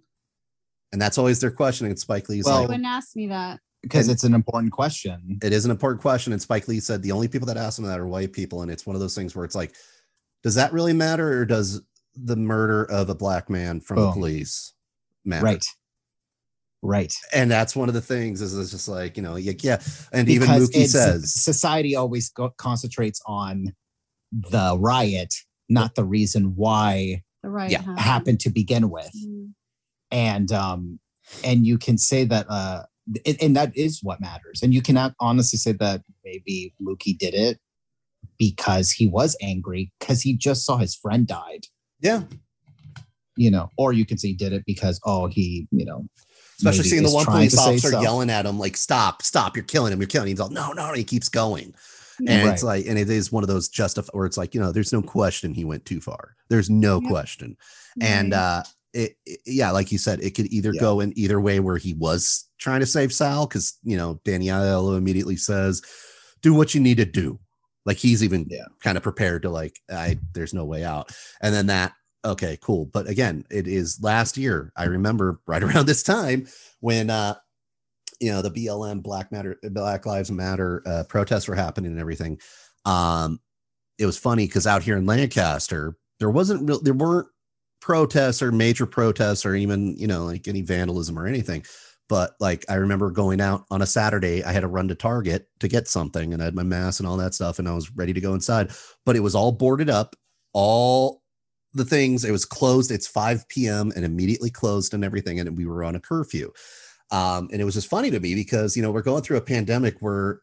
And that's always their question. And Spike Lee's Well- you like, wouldn't ask me that. because it's an important question. it is an important question. And Spike Lee said the only people that ask him that are white people. And it's one of those things where it's like, does that really matter? Or does the murder of a black man from the police matter? Right. Right. And that's one of the things is it's just like, you know, like, yeah. And even Mookie says, society always go- concentrates on the riot, not the reason why The riot Yeah, hand. happened to begin with. Mm. And um and you can say that uh and, and that is what matters and you cannot honestly say that maybe Mookie did it because he was angry because he just saw his friend died yeah, you know or you can say he did it because oh he you know especially seeing the one police officer so. yelling at him, like, stop, stop, you're killing him, you're killing him. He's all, no, no, and he keeps going. And Right. it's like, and it is one of those justify where it's like, you know, there's no question he went too far. There's no Yep. question. and uh it, it- yeah like you said it could either Yeah. go in either way where he was trying to save sal because you know daniello immediately says do what you need to do like he's even Yeah. kind of prepared to like i there's no way out and then that okay cool but again it is last year i remember right around this time when uh you know the blm black matter black lives matter uh protests were happening and everything um it was funny because out here in lancaster there wasn't real there weren't protests or major protests or even you know like any vandalism or anything. But like i remember going out on a saturday i had to run to target to get something and i had my mask and all that stuff and i was ready to go inside. But it was all boarded up all the things it was closed it's 5 p.m and immediately closed and everything and we were on a curfew. Um, and it was just funny to me because you know we're going through a pandemic where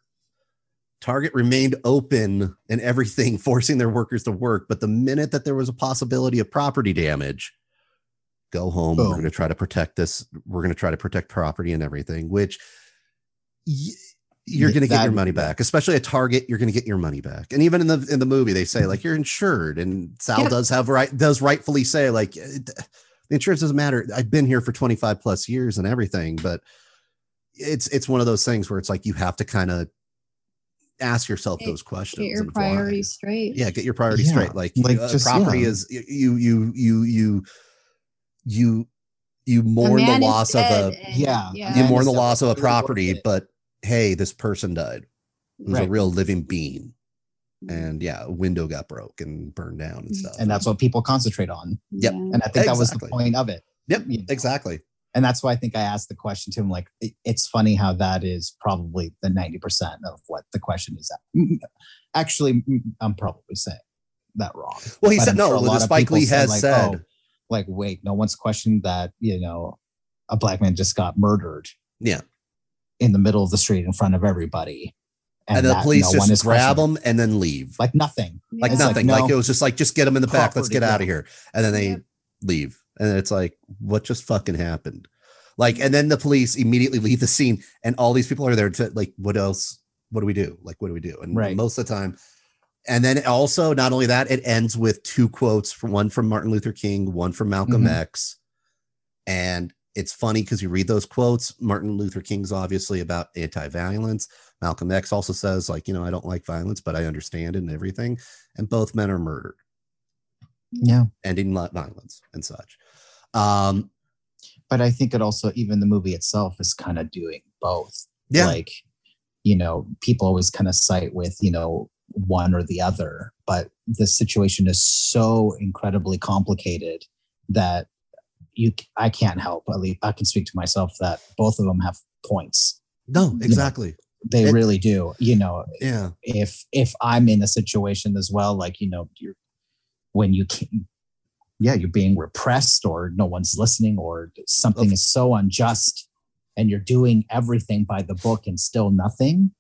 Target remained open and everything, forcing their workers to work. But the minute that there was a possibility of property damage, go home. We're going to try to protect this. We're going to try to protect property and everything, which y- you're going to get your money back, especially at Target. You're going to get your money back. And even in the in the movie, they say like you're insured, and Sal Yep. does have right does rightfully say like eh, the insurance doesn't matter. I've been here for 25 plus years and everything, but it's it's one of those things where it's like you have to kind of ask yourself Get- those questions. Get your priorities straight. Yeah, get your priorities Yeah, straight. Like, like, uh, just- property yeah. is you you you you you you mourn the man loss of a and- Yeah. you mourn the loss of a property, it. but hey, this person died. It was a real living being. And yeah, a window got broke and burned down and stuff. and that's what people concentrate on Yep. Yeah. and i think that was the point of it yep, you know. exactly. And that's why I think I asked the question to him. Like, it- it's funny how that is probably the ninety percent of what the question is. At. Actually, I'm probably saying that wrong. Well, he But said I'm no. sure a well, the Spike Lee has like, said, oh, like, wait, no one's questioned that you know a black man just got murdered yeah. in the middle of the street in front of everybody, And, the police no one is just grab questioning. them and then leave. like nothing. like It's nothing. Like, no. it was just like, just get them in the back. Let's Property, get out of here. And then they Yep. leave. And it's like, what just fucking happened? Like, and then the police immediately leave the scene, and all these people are there to like, what else? What do we do? Like, what do we do? And Right. most of the time, and then also not only that, it ends with two quotes from one from Martin Luther King, one from Malcolm Mhm. X, and it's funny because you read those quotes. Martin Luther King's obviously about anti-violence. Malcolm X also says, like, you know, I don't like violence, but I understand it and everything. And both men are murdered, Yeah, ending violence and such. Um, but I think it also even the movie itself is kind of doing both. yeah, like you know people always kind of cite with you know one or the other but the situation is so incredibly complicated that you i can't help at least i can speak to myself that both of them have points no, exactly. they It- really do you know Yeah, if if i'm in a situation as well like you know you're when you can yeah you're being repressed or no one's listening or something is so unjust and you're doing everything by the book and still nothing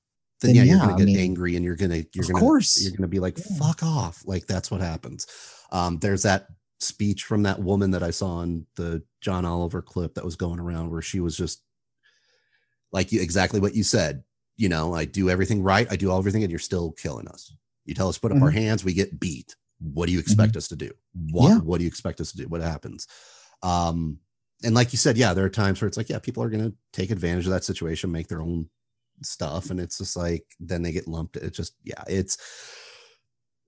then, Then yeah, you're yeah, gonna I get mean, angry and you're gonna you're of gonna course. you're gonna be like Yeah. fuck off like that's what happens um there's that speech from that woman that i saw in the john oliver clip that was going around where she was just like you exactly what you said. You know, I do everything right, I do everything, and you're still killing us. You tell us to put up our hands, we get beat. What do you expect us to do? What Yeah. what do you expect us to do? What happens? Um, and like you said, yeah, there are times where it's like, yeah, people are gonna take advantage of that situation, make their own stuff, and it's just like then they get lumped. It's just yeah, it's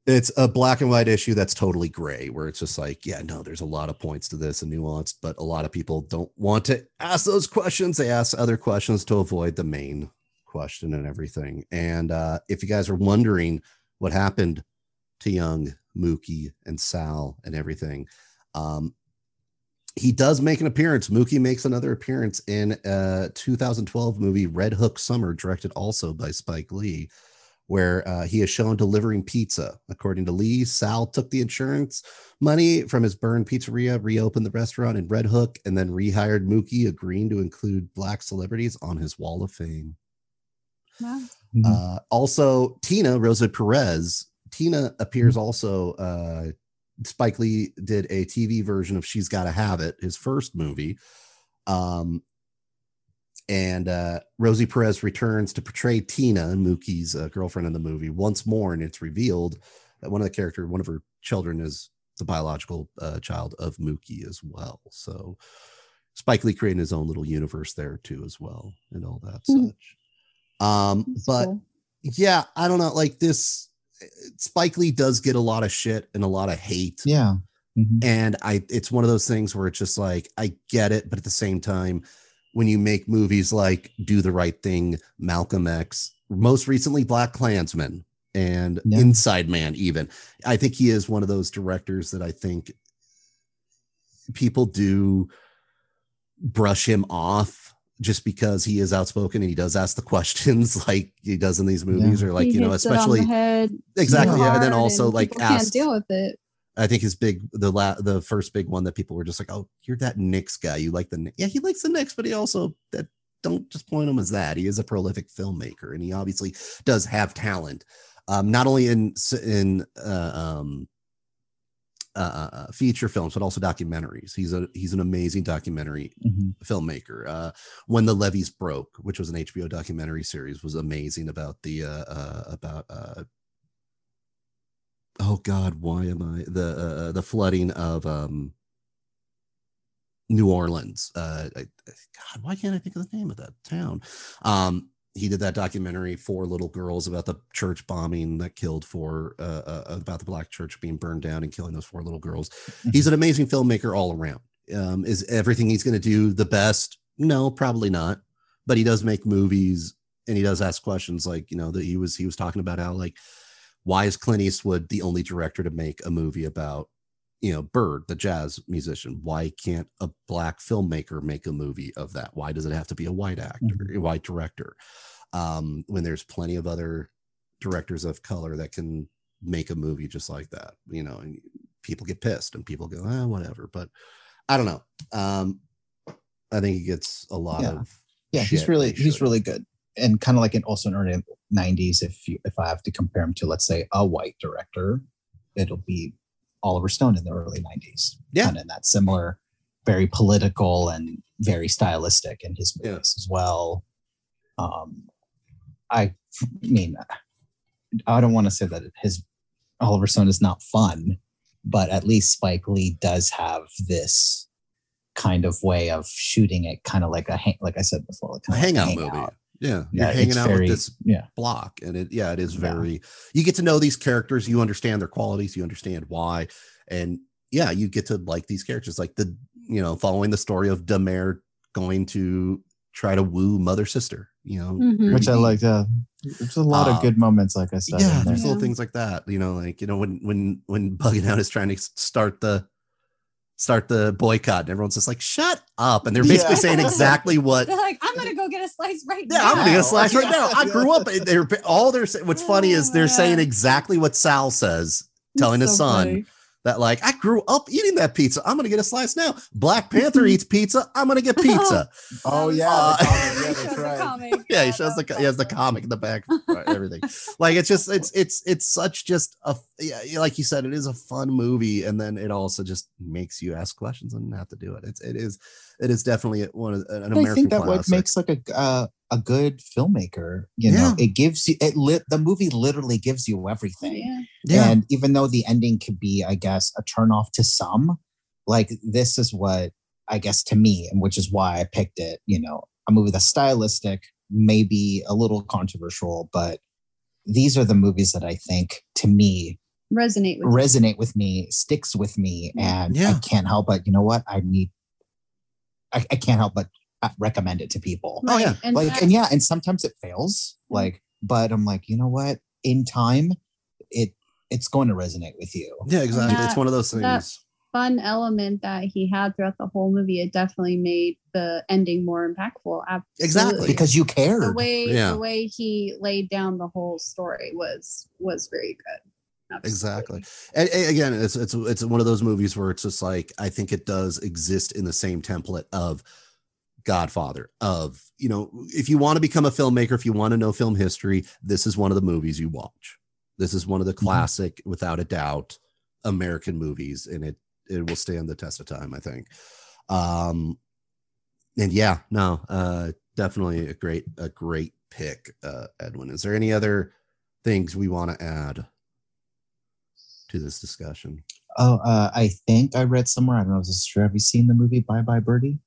it's a black and white issue that's totally gray, where it's just like, yeah, no, there's a lot of points to this and nuance but a lot of people don't want to ask those questions. They ask other questions to avoid the main question and everything. And uh, if you guys are wondering what happened to young Mookie and Sal and everything, um, he does make an appearance. Mookie makes another appearance in a 2012 movie Red Hook Summer, directed also by Spike Lee, where uh, he is shown delivering pizza. According to Lee, Sal took the insurance money from his burned pizzeria, reopened the restaurant in Red Hook, and then rehired Mookie, agreeing to include black celebrities on his wall of fame. Wow. Mhm. Uh, also, Tina Rosie Perez. Tina appears also. Uh, Spike Lee did a TV version of "She's Gotta Have It," his first movie. Um, and uh, Rosie Perez returns to portray Tina, Mookie's uh, girlfriend in the movie, once more, and it's revealed that one of the character, one of her children, is the biological uh, child of Mookie as well. So Spike Lee creating his own little universe there too, as well, and all that Mhm. such. Um, That's but cool. yeah, I don't know. Like this, Spike Lee does get a lot of shit and a lot of hate. yeah. Mhm. And I, it's one of those things where it's just like, I get it. But at the same time, when you make movies like Do the Right Thing, Malcolm X, most recently Black Klansman, and Yeah. Inside Man, even, I think he is one of those directors that I think people do brush him off just because he is outspoken and he does ask the questions like he does in these movies or like He you know hits it on the especially head exactly yeah, and then also and like people can't asked deal with it. I think his big the la- the first big one that people were just like, oh, you're that Knicks guy. You like the yeah, he likes the Knicks, but he also that don't just point him as that. He is a prolific filmmaker, and he obviously does have talent, um, not only in in uh, um, uh, uh, feature films, but also documentaries. He's a he's an amazing documentary Mhm. filmmaker. Uh, when the levees broke, which was an HBO documentary series, was amazing about the uh, uh, about uh, oh god, why am I the uh, the flooding of um, New Orleans? Uh, I, God, why can't I think of the name of that town? Um, he did that documentary for little girls about the church bombing that killed four uh, uh, about the black church being burned down and killing those four little girls. He's an amazing filmmaker all around. Um, is everything he's going to do the best? No probably not. But he does make movies and he does ask questions like you know that he was he was talking about how like why is clint eastwood the only director to make a movie about you know bird the jazz musician? Why can't a black filmmaker make a movie of that? Why does it have to be a white actor a white director um when there's plenty of other directors of color that can make a movie just like that you know and people get pissed and people go ah, whatever but i don't know um i think he gets a lot Yeah. of Yeah, he's really he he's really good, and kind of like in also in early '90s. If you if I have to compare him to let's say a white director, it'll be Oliver Stone in the early '90s. Yeah. kind of in that similar, very political and very stylistic in his Yeah. movies as well. Um, I mean, I don't want to say that his Oliver Stone is not fun, but at least Spike Lee does have this kind of way of shooting it, kind of like a hang, like I said before, like a like hangout movie. Yeah Yeah, you're hanging it's out very- with this Yeah, block and it yeah it is Yeah. very you get to know these characters you understand their qualities you understand why and yeah you get to like these characters like the you know following the story of Da Mayor going to try to woo mother sister you know Mhm. which I like. Uh, there's a lot Uh, of good moments, like I said. yeah in there. there's little things like that you know like you know when when when bugging out is trying to start the start the boycott and everyone's just like shut up and they're basically Yeah. saying exactly what They're like, I'm gonna go get a slice right Yeah, now. Yeah, I'm gonna get a slice right now. I grew up. They're all they're sa- what's funny is Oh, they're saying exactly what Sal says, It's telling his son funny. That like I grew up eating that pizza. I'm gonna get a slice now. Black Panther eats pizza. I'm gonna get pizza. Oh That yeah, Uh, the comic, yeah, shows that's the right. comic. yeah, he shows the he has the comic in the back, everything. Like it's just it's it's it's such just a yeah, like you said, it is a fun movie, and then it also just makes you ask questions and have to do it. It's it is it is definitely one of an American. I think that what makes like a uh, a good filmmaker. You know, it gives you it. Lit the movie literally gives you everything. Yeah. yeah, And even though the ending could be, I guess, a turnoff to some, like this is what I guess to me, and which is why I picked it. You know, a movie that's stylistic, maybe a little controversial, but these are the movies that I think to me Resonate with resonate with me, sticks with me, and I can't help but you know what I need. I, I can't help but uh, recommend it to people. Oh, yeah. And like and yeah and sometimes it fails like but i'm like you know what in time it it's going to resonate with you yeah, exactly. that- it's one of those things. that- fun element that he had throughout the whole movie, it definitely made the ending more impactful. Absolutely. Exactly. because you care. the way Yeah. the way he laid down the whole story was was very good. Absolutely. Exactly. And, and again, it's it's it's one of those movies where it's just like I think it does exist in the same template of Godfather. Of you know, if you want to become a filmmaker, if you want to know film history, this is one of the movies you watch. This is one of the Mm-hmm. classic, without a doubt, American movies, and it it will stand the test of time. I think. Um, and yeah, no, uh, definitely a great a great pick, uh, Edwin. Is there any other things we want to add? To this discussion. oh uh, i think i read somewhere i don't know if this is true have you seen the movie bye bye birdie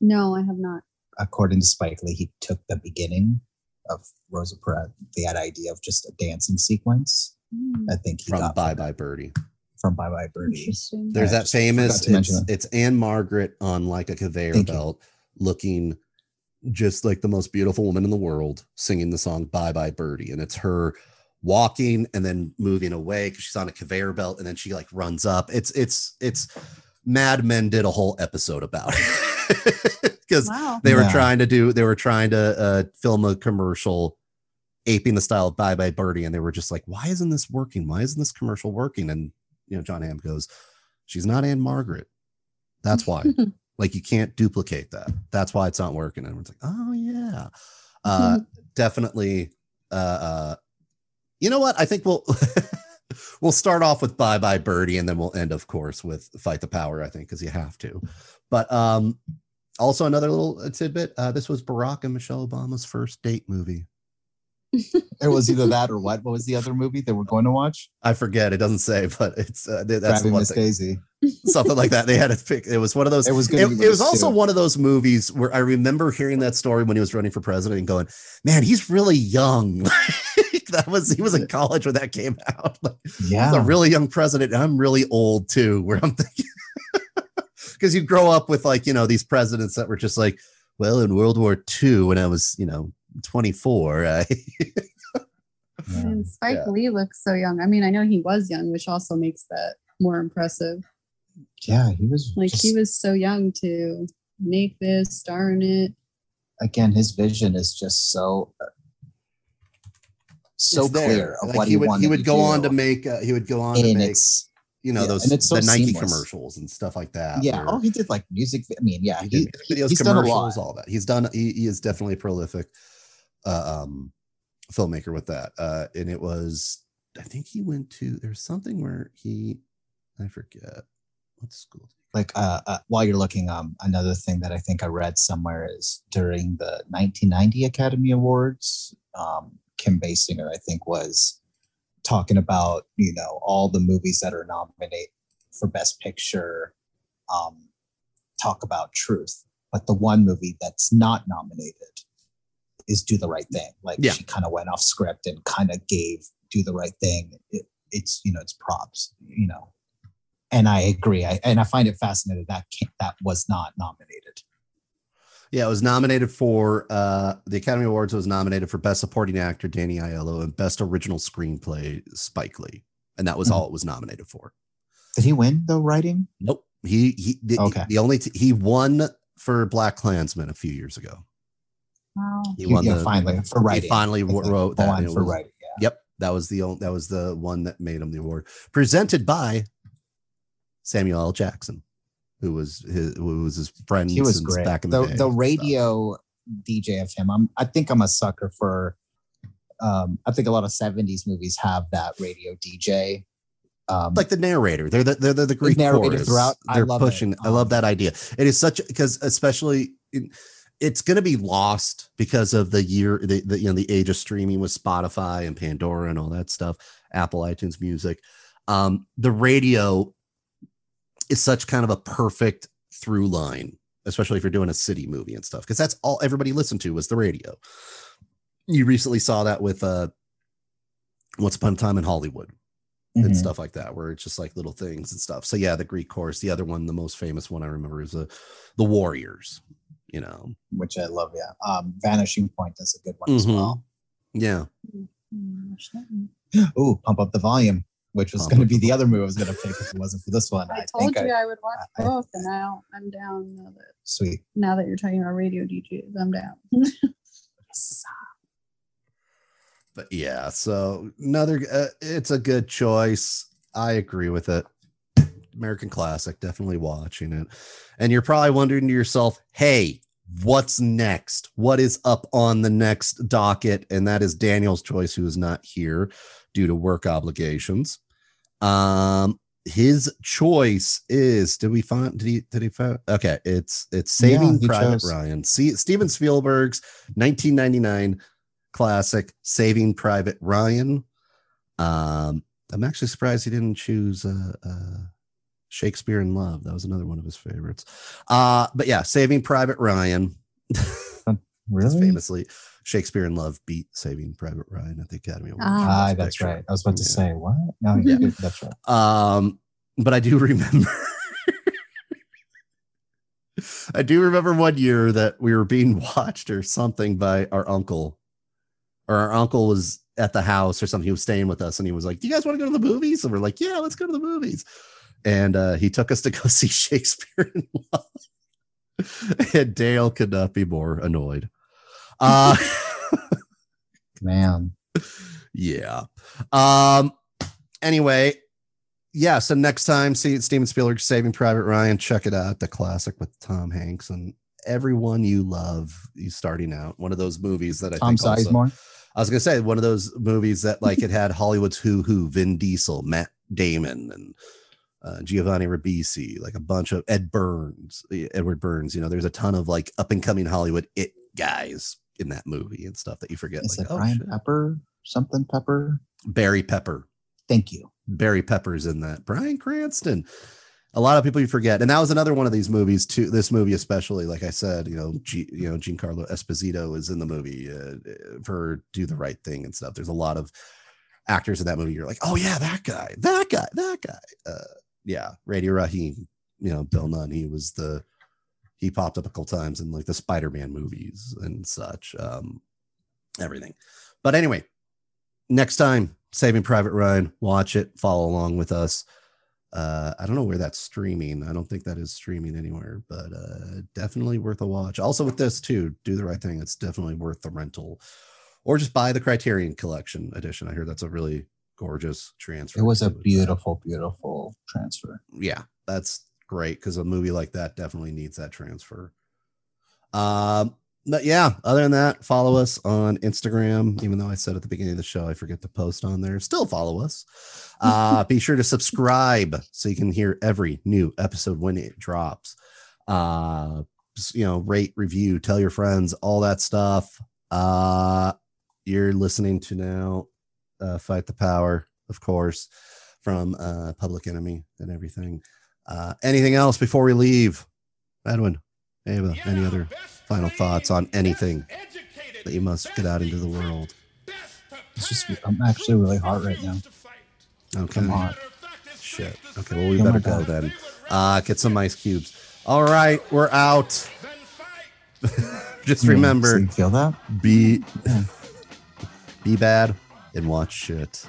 No, I have not. according to spike lee he took the beginning of rosie Perez, the idea of just a dancing sequence Hmm, i think he From got Bye from, Bye Birdie. from bye bye birdie There's I that famous forgot to mention it's, that. it's Ann-Margret on like a conveyor Thank you. belt looking just like the most beautiful woman in the world singing the song Bye Bye Birdie. And it's her walking and then moving away because she's on a conveyor belt and then she like runs up. It's it's it's Mad Men did a whole episode about it. Because Wow. they were Yeah. trying to do they were trying to uh film a commercial aping the style of bye bye birdie and they were just like why isn't this working why isn't this commercial working and you know jon Hamm goes she's not ann-margret that's why like you can't duplicate that that's why it's not working and everyone's like oh yeah uh definitely uh uh you know what? I think we'll we'll start off with bye bye birdie and then we'll end of course with fight the power i think because you have to. But um also another little tidbit uh this was barack and michelle obama's first date movie. It was either that or what? What was the other movie they we're going to watch? I forget. It doesn't say but it's uh, th- that's the one miss thing. Daisy. Something like that. They had to pick it was one of those it was good it, it was also too. one of those movies where I remember hearing that story when he was running for president and going, "Man, he's really young." That was he was in college when that came out. Like, yeah He's a really young president. And I'm really old too. Where I'm thinking, because you grow up with like you know these presidents that were just like, well, in World War II when I was you know 24, I Yeah. And Spike Yeah. Lee looks so young. I mean, I know he was young, which also makes that more impressive. yeah he was Like he was so young to make this, star in it. again, his vision is just so uh, so there. clear of Like, what he would he would go on to make uh, he would go on to and make it's you know yeah, those and it's so the Nike seamless. commercials and stuff like that. yeah. Oh, he did like music. I mean, yeah, he he, did he- videos, he's done a lot. commercials, all that. He's done. He, he is definitely a prolific uh, um, filmmaker with that. Uh, and it was, I think he went to. There's something where he, I forget what school. Like uh, uh, while you're looking, um, another thing that I think I read somewhere is during the 1990 Academy Awards, um, Kim Basinger, I think, was talking about you know all the movies that are nominated for Best Picture, um, talk about truth, but the one movie that's not nominated is Do the Right Thing. Like Yeah. she kind of went off script and kind of gave Do the Right Thing. It, it's you know it's props, you know and I agree. I, and I find it fascinating that that was not nominated. Yeah, it was nominated for uh, the Academy Awards. It Was nominated for Best Supporting Actor Danny Aiello and Best Original Screenplay Spike Lee, and that was Mhm. all it was nominated for. Did he win the writing? Nope. He he the, Okay. the only t- he won for Black Klansman a few years ago. Wow. He won yeah, the finally for writing. He finally I wrote that. Won for was- writing. Yeah. Yep, that was the only, that was the one that made him the award. Presented by Samuel L. Jackson, who was his who was his friend He was great. back in the, the day. the radio DJ of him. I'm I think I'm a sucker for. Um, I think a lot of '70s movies have that radio DJ Um, like the narrator. They're the they're the, the Greek narrator chorus. throughout. I They're love it. pushing. I Um, love that idea. It is such because especially in, it's going to be lost because of the year the, the you know the age of streaming with Spotify and Pandora and all that stuff, Apple iTunes Music. Um, the radio is such kind of a perfect through line, especially if you're doing a city movie and stuff, because that's all everybody listened to was the radio. You recently saw that with uh, Once Upon a Time in Hollywood and mhm. stuff like that, where it's just like little things and stuff. So yeah, the Greek chorus. The other one, the most famous one I remember is the the Warriors. You know, which I love. Yeah. Um, Vanishing Point is a good one as Mhm. well. yeah, watch that Pump Up the Volume, which was Pump going to be the the other move I was going to pick if it wasn't for this one. I, I, told think you I, I, would watch I- I- both, and now I'm down. Now that sweet. now that you're talking about radio DJs, I'm down. but yeah. So another, uh, it's a good choice. I agree with it. American classic, definitely watching it. And you're probably wondering to yourself, hey, what's next? What is up on the next docket? And that is Daniel's choice, who is not here due to work obligations. Um, his choice is did we find did he did he find okay it's it's saving he private chose. ryan. See steven spielberg's 1999 classic saving private ryan. Um i'm actually surprised he didn't choose uh, uh shakespeare in love. That was another one of his favorites. Uh but yeah saving private ryan. Really? famously shakespeare in love beat saving private ryan at the academy Awards Ah. that's right. I was about to Yeah. say what? No, Yeah. yeah, that's right. Um, but I do remember. I do remember one year that we were being watched or something by our uncle, or our uncle was at the house or something. He was staying with us, and he was like, "Do you guys want to go to the movies?" And we're like, "Yeah, let's go to the movies." And uh, he took us to go see Shakespeare in Love, and Dale could not be more annoyed. Uh, Man. yeah. Um. Anyway, yeah. So next time, see Steven Spielberg Saving Private Ryan. Check it out. The classic with Tom Hanks and everyone you love. He's starting out. One of those movies that I Tom think also- Sizemore. I was gonna say one of those movies that like it had Hollywood's who who, Vin Diesel, Matt Damon, and uh, Giovanni Ribisi, like a bunch of Ed Burns, Edward Burns. You know, there's a ton of like up and coming Hollywood it guys in that movie and stuff that you forget. Is like, it oh, Brian shit. Pepper? Something Pepper? Barry Pepper. Thank you. Barry Pepper's in that. Bryan Cranston. A lot of people you forget, and that was another one of these movies too. This movie, especially, like I said, you know, G, you know, Giancarlo Esposito is in the movie uh, for "Do the Right Thing" and stuff. There's a lot of actors in that movie. You're like, oh yeah, that guy, that guy, that guy. Uh, yeah, Radio Raheem. You know, Bill Nunn. He was the he popped up a couple times in like the Spider-Man movies and such. Um, everything. But anyway, next time, Saving Private Ryan, watch it, follow along with us. Uh, I don't know where that's streaming. I don't think that is streaming anywhere, but uh, definitely worth a watch. Also, with this too, do the right thing. It's definitely worth the rental, or just buy the Criterion Collection edition. I hear that's a really gorgeous transfer. It was a beautiful, beautiful transfer. Yeah, that's great because a movie like that definitely needs that transfer. Um, but yeah, other than that, follow us on Instagram. Even though I said at the beginning of the show, I forget to post on there. Still follow us. Uh, be sure to subscribe so you can hear every new episode when it drops. Uh, you know, rate, review, tell your friends, all that stuff. Uh, you're listening to now, uh, Fight the Power, of course, from uh, Public Enemy and everything. Uh, anything else before we leave? Edwin, Ava, any other final thoughts on anything that you must get out into the world? It's just, I'm actually really hot right now. Okay. I'm hot. Shit. Okay, well, we Oh better go God. then. Uh, get some ice cubes. All right, we're out. Just so remember you feel that? be Yeah. be bad and watch shit.